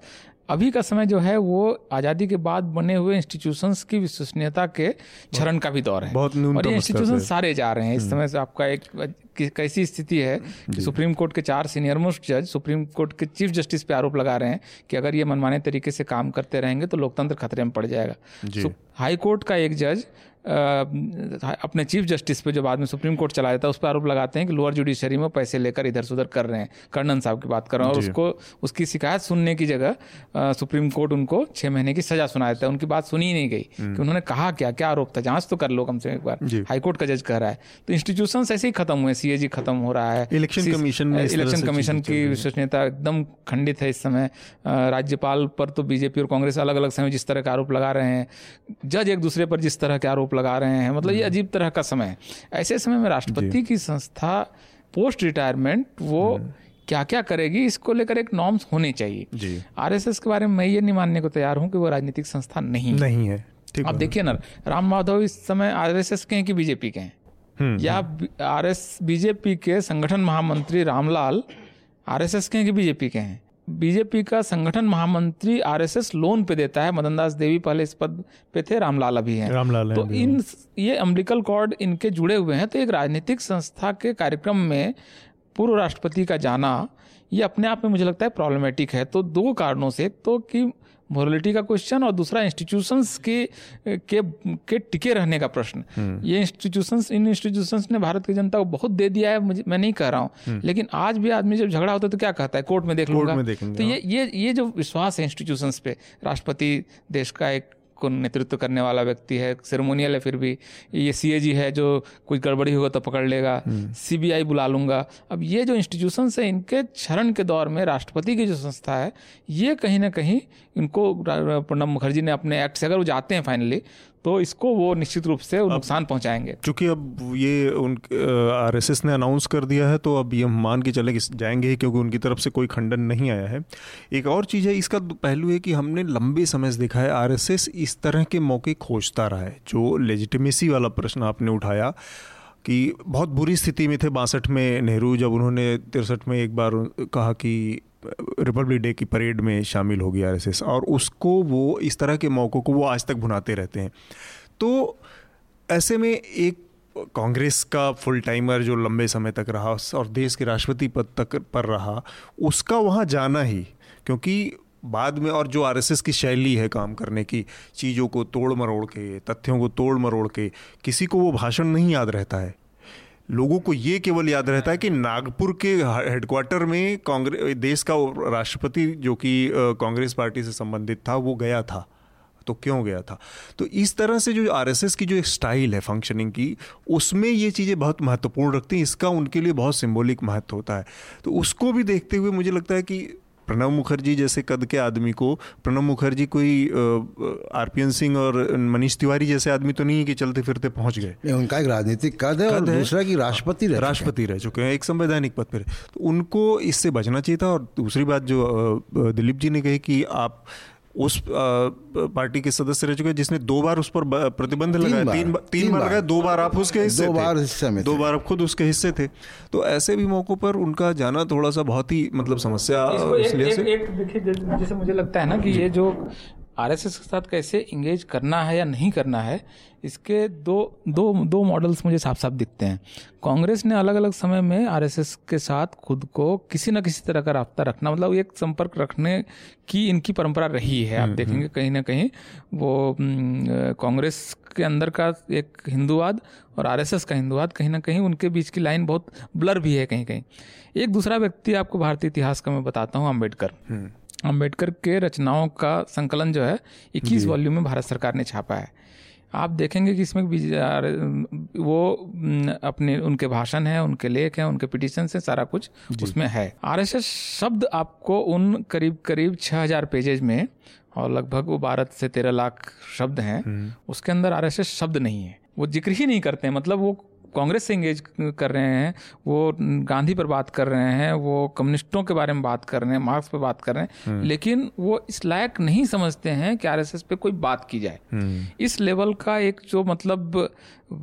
अभी का समय जो है वो आज़ादी के बाद बने हुए इंस्टीट्यूशंस की विश्वसनीयता के क्षरण का भी दौर है। बहुत और ये इंस्टीट्यूशन सारे जा रहे हैं। इस हम्म। समय से आपका एक कैसी स्थिति है कि सुप्रीम कोर्ट के चार सीनियर मोस्ट जज सुप्रीम कोर्ट के चीफ जस्टिस पे आरोप लगा रहे हैं कि अगर ये मनमाने तरीके से काम करते रहेंगे तो लोकतंत्र खतरे में पड़ जाएगा। हाई कोर्ट का एक जज अपने चीफ जस्टिस पे जो बाद में सुप्रीम कोर्ट चला जाता है उस पर आरोप लगाते हैं कि लोअर जुडिशरी में पैसे लेकर इधर से उधर कर रहे हैं। कर्नन साहब की बात कर रहे हैं और उसको उसकी शिकायत सुनने की जगह सुप्रीम कोर्ट उनको छह महीने की सजा सुना देता है। उनकी बात सुनी ही नहीं गई हम्म। कि उन्होंने कहा क्या क्या आरोप था। जाँच तो कर लो कम से कम एक बार। हाईकोर्ट का जज कह रहा है। तो इंस्टीट्यूशन ऐसे ही खत्म हुए सी खत्म हो रहा है। इलेक्शन कमीशन इलेक्शन कमीशन की विश्वसनीयता एकदम खंडित है इस समय। राज्यपाल पर तो बीजेपी और कांग्रेस अलग अलग समय जिस तरह के आरोप लगा रहे हैं जज एक दूसरे पर जिस तरह के आरोप लगा रहे हैं। मतलब ये अजीब तरह का समय है। ऐसे समय में राष्ट्रपति की संस्था पोस्ट रिटायरमेंट वो क्या क्या करेगी इसको लेकर एक नॉर्म्स होने चाहिए। आरएसएस के बारे में मैं ये नहीं मानने को तैयार हूँ कि वो राजनीतिक संस्था नहीं नहीं है। अब देखिए ना राम माधव इस समय आरएसएस के हैं कि बीजेपी के हैं? हम्म, या आर एस बीजेपी के संगठन महामंत्री रामलाल आरएसएस के हैं कि बीजेपी के हैं? बीजेपी का संगठन महामंत्री आरएसएस लोन पे देता है। मदनदास देवी पहले इस पद पे थे रामलाल अभी हैं। रामलाल तो इन ये अम्बिकल कॉर्ड इनके जुड़े हुए हैं। तो एक राजनीतिक संस्था के कार्यक्रम में पूर्व राष्ट्रपति का जाना ये अपने आप में मुझे लगता है प्रॉब्लमेटिक है। तो दो कारणों से तो कि मोरलिटी का क्वेश्चन और दूसरा इंस्टीट्यूशंस के के के टिके रहने का प्रश्न हम्म। ये इंस्टीट्यूशंस इन इंस्टीट्यूशंस ने भारत की जनता को बहुत दे दिया है मुझे मैं नहीं कह रहा हूँ हम्म। लेकिन आज भी आदमी जब झगड़ा होता है तो क्या कहता है कोर्ट में देख लूँगा तो ये। ये ये जो विश्वास है इंस्टीट्यूशंस पे राष्ट्रपति देश का एक को नेतृत्व करने वाला व्यक्ति है सेरेमोनियल है फिर भी। ये सीएजी है जो कुछ गड़बड़ी होगा तो पकड़ लेगा। सीबीआई बुला लूँगा। अब ये जो इंस्टीट्यूशन है इनके क्षरण के दौर में राष्ट्रपति की जो संस्था है ये कहीं ना कहीं इनको प्रणब मुखर्जी ने अपने एक्ट से अगर वो जाते हैं फाइनली तो इसको वो निश्चित रूप से नुकसान पहुंचाएँगे। क्योंकि अब ये उन आरएसएस ने अनाउंस कर दिया है तो अब ये मान के चले जाएँगे ही क्योंकि उनकी तरफ़ से कोई खंडन नहीं आया है। एक और चीज़ है इसका पहलू है कि हमने लंबे समय से देखा है आरएसएस इस तरह के मौके खोजता रहा है जो लेजिटिमेसी वाला प्रश्न आपने उठाया कि बहुत बुरी स्थिति में थे बासठ में नेहरू जब उन्होंने तिरसठ में एक बार कहा कि रिपब्लिक डे की परेड में शामिल होगी आरएसएस और उसको वो इस तरह के मौक़ों को वो आज तक भुनाते रहते हैं। तो ऐसे में एक कांग्रेस का फुल टाइमर जो लंबे समय तक रहा और देश के राष्ट्रपति पद तक पर रहा, उसका वहाँ जाना ही, क्योंकि बाद में और जो आरएसएस की शैली है काम करने की, चीज़ों को तोड़ मरोड़ के, तथ्यों को तोड़ मरोड़ के, किसी को वो भाषण नहीं याद रहता है। लोगों को ये केवल याद रहता है कि नागपुर के हेडक्वार्टर में कांग्रेस देश का राष्ट्रपति जो कि कांग्रेस पार्टी से संबंधित था, वो गया था। तो क्यों गया था? तो इस तरह से जो आरएसएस की जो एक स्टाइल है फंक्शनिंग की, उसमें ये चीज़ें बहुत महत्वपूर्ण रखती हैं। इसका उनके लिए बहुत सिंबॉलिक महत्व होता है। तो उसको भी देखते हुए मुझे लगता है कि प्रणब मुखर्जी जैसे कद के आदमी को प्रणब मुखर्जी कोई आरपीएन सिंह और मनीष तिवारी जैसे आदमी तो नहीं है कि चलते फिरते पहुँच गए? उनका एक राजनीतिक कद है और दूसरा कि राष्ट्रपति रह राष्ट्रपति रह चुके हैं एक संवैधानिक पद पर। तो उनको इससे बचना चाहिए था और दूसरी बात जो दिलीप जी ने कही कि आप उस पार्टी के सदस्य रह चुके जिसने दो बार उस पर प्रतिबंध लगाया। तीन बार तीन बार लगाया। दो बार आप उसके हिस्से दो बार हिस्से में दो बार आप खुद उसके हिस्से थे। तो ऐसे भी मौकों पर उनका जाना थोड़ा सा बहुत ही मतलब समस्या इसलिए से एक देखिए जैसे मुझे लगता है ना कि ये जो आरएसएस के साथ कैसे इंगेज करना है या नहीं करना है इसके दो दो दो मॉडल्स मुझे साफ़ साफ़ दिखते हैं कांग्रेस ने अलग अलग समय में आरएसएस के साथ खुद को किसी न किसी तरह का रबता रखना मतलब एक संपर्क रखने की इनकी परंपरा रही है आप हम्म, देखेंगे हम्म। कहीं ना कहीं वो कांग्रेस के अंदर का एक हिंदूवाद और आरएसएस का हिंदूवाद कहीं ना कहीं उनके बीच की लाइन बहुत ब्लर भी है कहीं कहीं एक दूसरा व्यक्ति आपको भारतीय इतिहास का मैं बताता हूँ अंबेडकर हम्म। अंबेडकर के रचनाओं का संकलन जो है इक्कीस वॉल्यूम में भारत सरकार ने छापा है। आप देखेंगे कि इसमें वो अपने उनके भाषण हैं उनके लेख हैं उनके पिटिशन हैं सारा कुछ उसमें है। आरएसएस शब्द आपको उन करीब करीब छः हज़ार पेजेज में और लगभग वो बारह से तेरह लाख शब्द हैं हम्म। उसके अंदर आरएसएस शब्द नहीं है। वो ज़िक्र ही नहीं करते हैं मतलब वो कांग्रेस से इंगेज कर रहे हैं वो गांधी पर बात कर रहे हैं वो कम्युनिस्टों के बारे में बात कर रहे हैं मार्क्स पर बात कर रहे हैं हम्म। लेकिन वो इस लायक नहीं समझते हैं कि आरएसएस पे कोई बात की जाए हम्म। इस लेवल का एक जो मतलब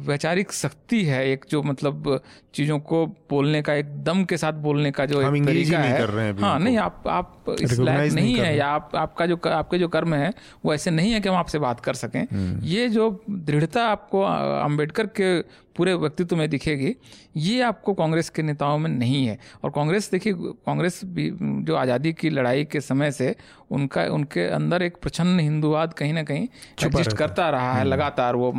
वैचारिक शक्ति है एक जो मतलब चीज़ों को बोलने का एक दम के साथ बोलने का जो एक तरीका है। कर रहे हैं हाँ नहीं आप आप इस लायक नहीं नहीं है या आप आपका जो आपके जो कर्म है वो ऐसे नहीं है कि हम आपसे बात कर सकें। हम्म। ये जो दृढ़ता आपको अंबेडकर के पूरे व्यक्तित्व में दिखेगी ये आपको कांग्रेस के नेताओं में नहीं है। और कांग्रेस देखिए कांग्रेस भी जो आज़ादी की लड़ाई के समय से उनका उनके अंदर एक प्रचंड हिंदूवाद कहीं ना कहीं एग्जिस्ट करता रहा है हम्म। लगातार वो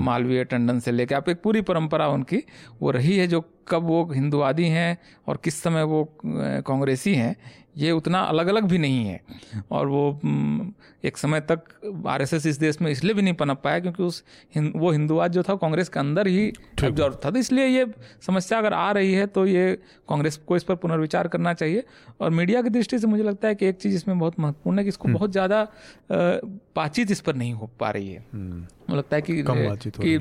मालवीय टंडन से लेकर आप एक पूरी परंपरा उनकी, वो रही है जो कब वो हिंदुवादी हैं और किस समय वो कांग्रेसी हैं ये उतना अलग अलग भी नहीं है। और वो एक समय तक आरएसएस इस देश में इसलिए भी नहीं पनप पाया क्योंकि उस हिं, वो हिंदुवाद जो था कांग्रेस के अंदर ही एब्जॉर्व था। तो इसलिए ये समस्या अगर आ रही है तो ये कांग्रेस को इस पर पुनर्विचार करना चाहिए। और मीडिया की दृष्टि से मुझे लगता है कि एक चीज़ इसमें बहुत महत्वपूर्ण है कि इसको हम्म। बहुत ज़्यादा बातचीत इस पर नहीं हो पा रही है। हम्म। मुझे लगता है कि कि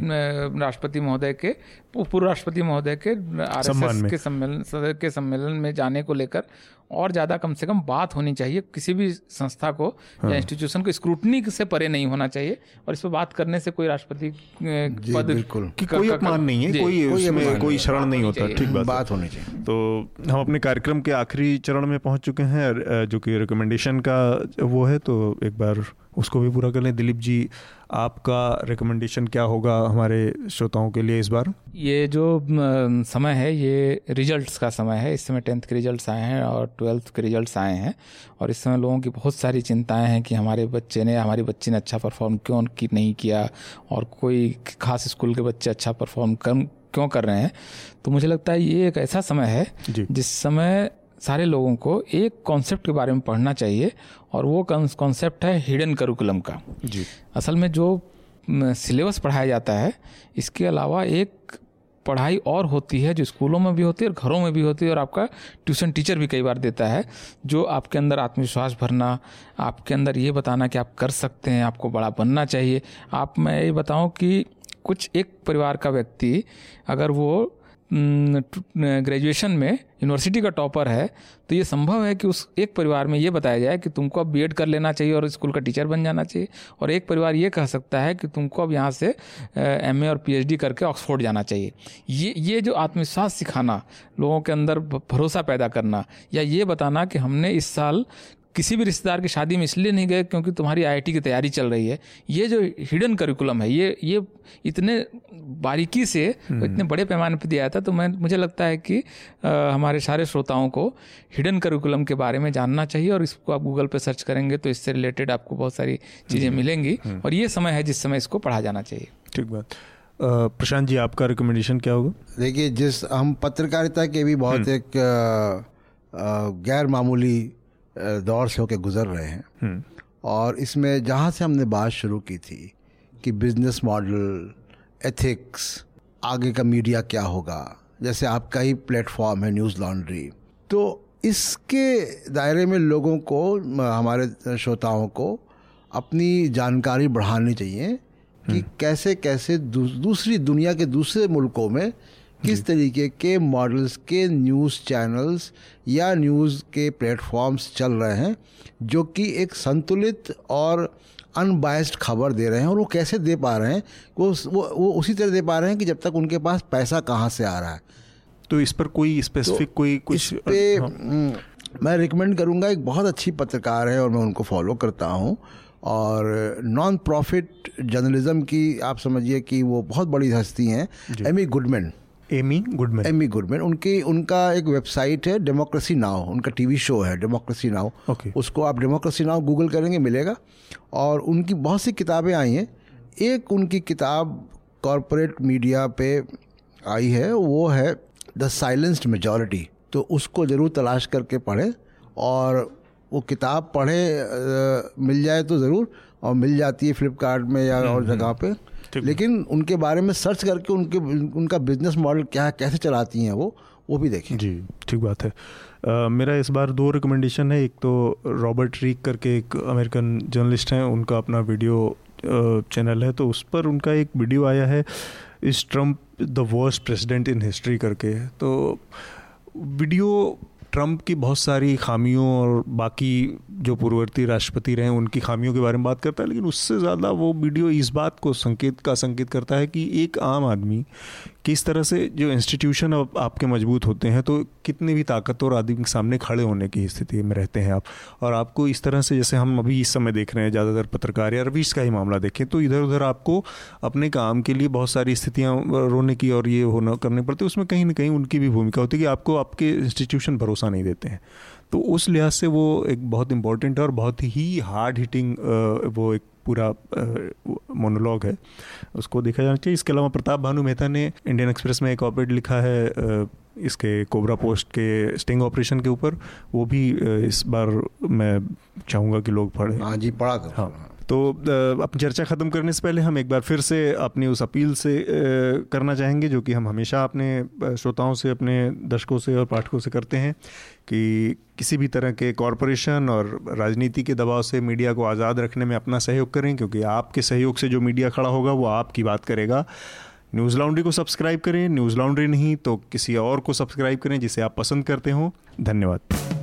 राष्ट्रपति महोदय के पूर्व राष्ट्रपति महोदय के आरएसएस के सम्मेलन के सम्मेलन में जाने को लेकर और ज़्यादा कम से कम बात होनी चाहिए किसी भी संस्था को हाँ। या इंस्टीट्यूशन को। स्क्रूटनी से परे नहीं होना चाहिए और इस पर बात करने से कोई राष्ट्रपति पद की कोई अपमान नहीं है कोई उसमें कोई शरण नहीं होता ठीक बात बात होनी चाहिए। तो हम अपने कार्यक्रम के आखिरी चरण में पहुँच चुके हैं जो कि रिकमेंडेशन का वो है तो एक बार उसको भी पूरा कर लें। दिलीप जी आपका रिकमेंडेशन क्या होगा हमारे श्रोताओं के लिए इस बार? ये जो समय है ये रिजल्ट्स का समय है। इस समय टेंथ के रिजल्ट्स आए हैं और ट्वेल्थ के रिजल्ट्स आए हैं। और इस समय लोगों की बहुत सारी चिंताएँ हैं कि हमारे बच्चे ने हमारी बच्ची ने अच्छा परफॉर्म क्यों की नहीं किया? और कोई खास स्कूल के बच्चे अच्छा परफॉर्म कर क्यों कर रहे हैं? तो मुझे लगता है ये एक ऐसा समय है जिस समय सारे लोगों को एक कॉन्सेप्ट के बारे में पढ़ना चाहिए और वो कॉन्सेप्ट है हिडन करिकुलम का। जी। असल में जो सिलेबस पढ़ाया जाता है इसके अलावा एक पढ़ाई और होती है जो स्कूलों में भी होती है और घरों में भी होती है और आपका ट्यूशन टीचर भी कई बार देता है जो आपके अंदर आत्मविश्वास भरना आपके अंदर ये बताना कि आप कर सकते हैं आपको बड़ा बनना चाहिए। आप मैं ये बताऊँ कि कुछ एक परिवार का व्यक्ति अगर वो ग्रेजुएशन में यूनिवर्सिटी का टॉपर है तो ये संभव है कि उस एक परिवार में ये बताया जाए कि तुमको अब बी कर लेना चाहिए और स्कूल का टीचर बन जाना चाहिए। और एक परिवार ये कह सकता है कि तुमको अब यहाँ से एमए और पीएचडी करके ऑक्सफोर्ड जाना चाहिए। ये ये जो आत्मविश्वास सिखाना, लोगों के अंदर भरोसा पैदा करना, या ये बताना कि हमने इस साल किसी भी रिश्तेदार की शादी में इसलिए नहीं गए क्योंकि तुम्हारी आईआईटी की तैयारी चल रही है ये जो हिडन करिकुलम है ये ये इतने बारीकी से हम्म। इतने बड़े पैमाने पर दिया था तो मैं मुझे लगता है कि आ, हमारे सारे श्रोताओं को हिडन करिकुलम के बारे में जानना चाहिए और इसको आप गूगल पर सर्च करेंगे तो इससे रिलेटेड आपको बहुत सारी चीज़ें मिलेंगी हम्म। और ये समय है जिस समय इसको पढ़ा जाना चाहिए ठीक बात प्रशांत जी आपका रिकमेंडेशन क्या होगा देखिए जिस हम पत्रकारिता के भी बहुत हम्म। एक गैर मामूली दौर से होकर गुजर रहे हैं हम्म। और इसमें जहाँ से हमने बात शुरू की थी कि बिज़नेस मॉडल एथिक्स आगे का मीडिया क्या होगा जैसे आपका ही प्लेटफॉर्म है न्यूज़ लॉन्ड्री तो इसके दायरे में लोगों को हमारे श्रोताओं को अपनी जानकारी बढ़ानी चाहिए कि हम्म। कैसे कैसे दूसरी दुनिया के दूसरे मुल्कों में किस तरीके के मॉडल्स के न्यूज़ चैनल्स या न्यूज़ के प्लेटफॉर्म्स चल रहे हैं जो कि एक संतुलित और अनबायस्ड खबर दे रहे हैं और वो कैसे दे पा रहे हैं वो वो वो उसी तरह दे पा रहे हैं कि जब तक उनके पास पैसा कहाँ से आ रहा है। तो इस पर कोई स्पेसिफिक तो कोई कुछ इस पे हाँ। हम्म, मैं रिकमेंड करूँगा एक बहुत अच्छी पत्रकार है और मैं उनको फॉलो करता हूँ और नॉन प्रॉफिट जर्नलिज्म की आप समझिए कि वो बहुत बड़ी हस्ती हैं Amy Goodman Amy Goodman Amy Goodman उनकी उनका एक वेबसाइट है डेमोक्रेसी नाउ उनका टीवी शो है डेमोक्रेसी नाउ okay. उसको आप डेमोक्रेसी नाउ गूगल करेंगे मिलेगा। और उनकी बहुत सी किताबें आई हैं। एक उनकी किताब कॉरपोरेट मीडिया पे आई है वो है द साइलेंस्ड मेजॉरिटी तो उसको ज़रूर तलाश करके पढ़ें और वो किताब पढ़े मिल जाए तो ज़रूर। और मिल जाती है फ्लिपकार्ट में या और हम्म, जगह पे। लेकिन उनके बारे में सर्च करके उनके उनका बिज़नेस मॉडल क्या है कैसे चलाती हैं वो वो भी देखें। जी ठीक बात है। uh, मेरा इस बार दो रिकमेंडेशन है एक तो रॉबर्ट रीक करके एक अमेरिकन जर्नलिस्ट हैं उनका अपना वीडियो चैनल है तो उस पर उनका एक वीडियो आया है इस Trump the worst president in history करके। तो वीडियो ट्रंप की बहुत सारी खामियों और बाकी जो पूर्ववर्ती राष्ट्रपति रहे उनकी खामियों के बारे में बात करता है, लेकिन उससे ज़्यादा वो वीडियो इस बात को संकेत, का संकेत करता है कि एक आम आदमी किस तरह से जो इंस्टीट्यूशन अब आपके मज़बूत होते हैं तो कितने भी ताकतवर आदमी के सामने खड़े होने की स्थिति में रहते हैं आप। और आपको इस तरह से जैसे हम अभी इस समय देख रहे हैं, ज़्यादातर पत्रकार या रवीश का ही मामला देखें तो इधर उधर आपको अपने काम के लिए बहुत सारी स्थितियाँ रोने की और ये होना करने पड़ती है, उसमें कहीं ना कहीं उनकी भी भूमिका होती है कि आपको आपके इंस्टीट्यूशन भरोसा नहीं देते हैं। तो उस लिहाज से वो एक बहुत इंपॉर्टेंट है और बहुत ही हार्ड हिटिंग वो एक पूरा मोनोलॉग है। उसको देखा जाना चाहिए। इसके अलावा प्रताप भानु मेहता ने इंडियन एक्सप्रेस में एक ऑपरेट लिखा है इसके कोबरा पोस्ट के स्टिंग ऑपरेशन के ऊपर। वो भी इस बार मैं चाहूँगा कि लोग पढ़ें। हाँ जी पढ़ा हाँ। तो अपनी चर्चा ख़त्म करने से पहले हम एक बार फिर से अपनी उस अपील से करना चाहेंगे जो कि हम हमेशा अपने श्रोताओं से, अपने दर्शकों से और पाठकों से करते हैं कि किसी भी तरह के कॉरपोरेशन और राजनीति के दबाव से मीडिया को आज़ाद रखने में अपना सहयोग करें, क्योंकि आपके सहयोग से जो मीडिया खड़ा होगा वो आपकी बात करेगा। न्यूज़ लॉन्ड्री को सब्सक्राइब करें, न्यूज़ लॉन्ड्री नहीं तो किसी और को सब्सक्राइब करें जिसे आप पसंद करते हो। धन्यवाद।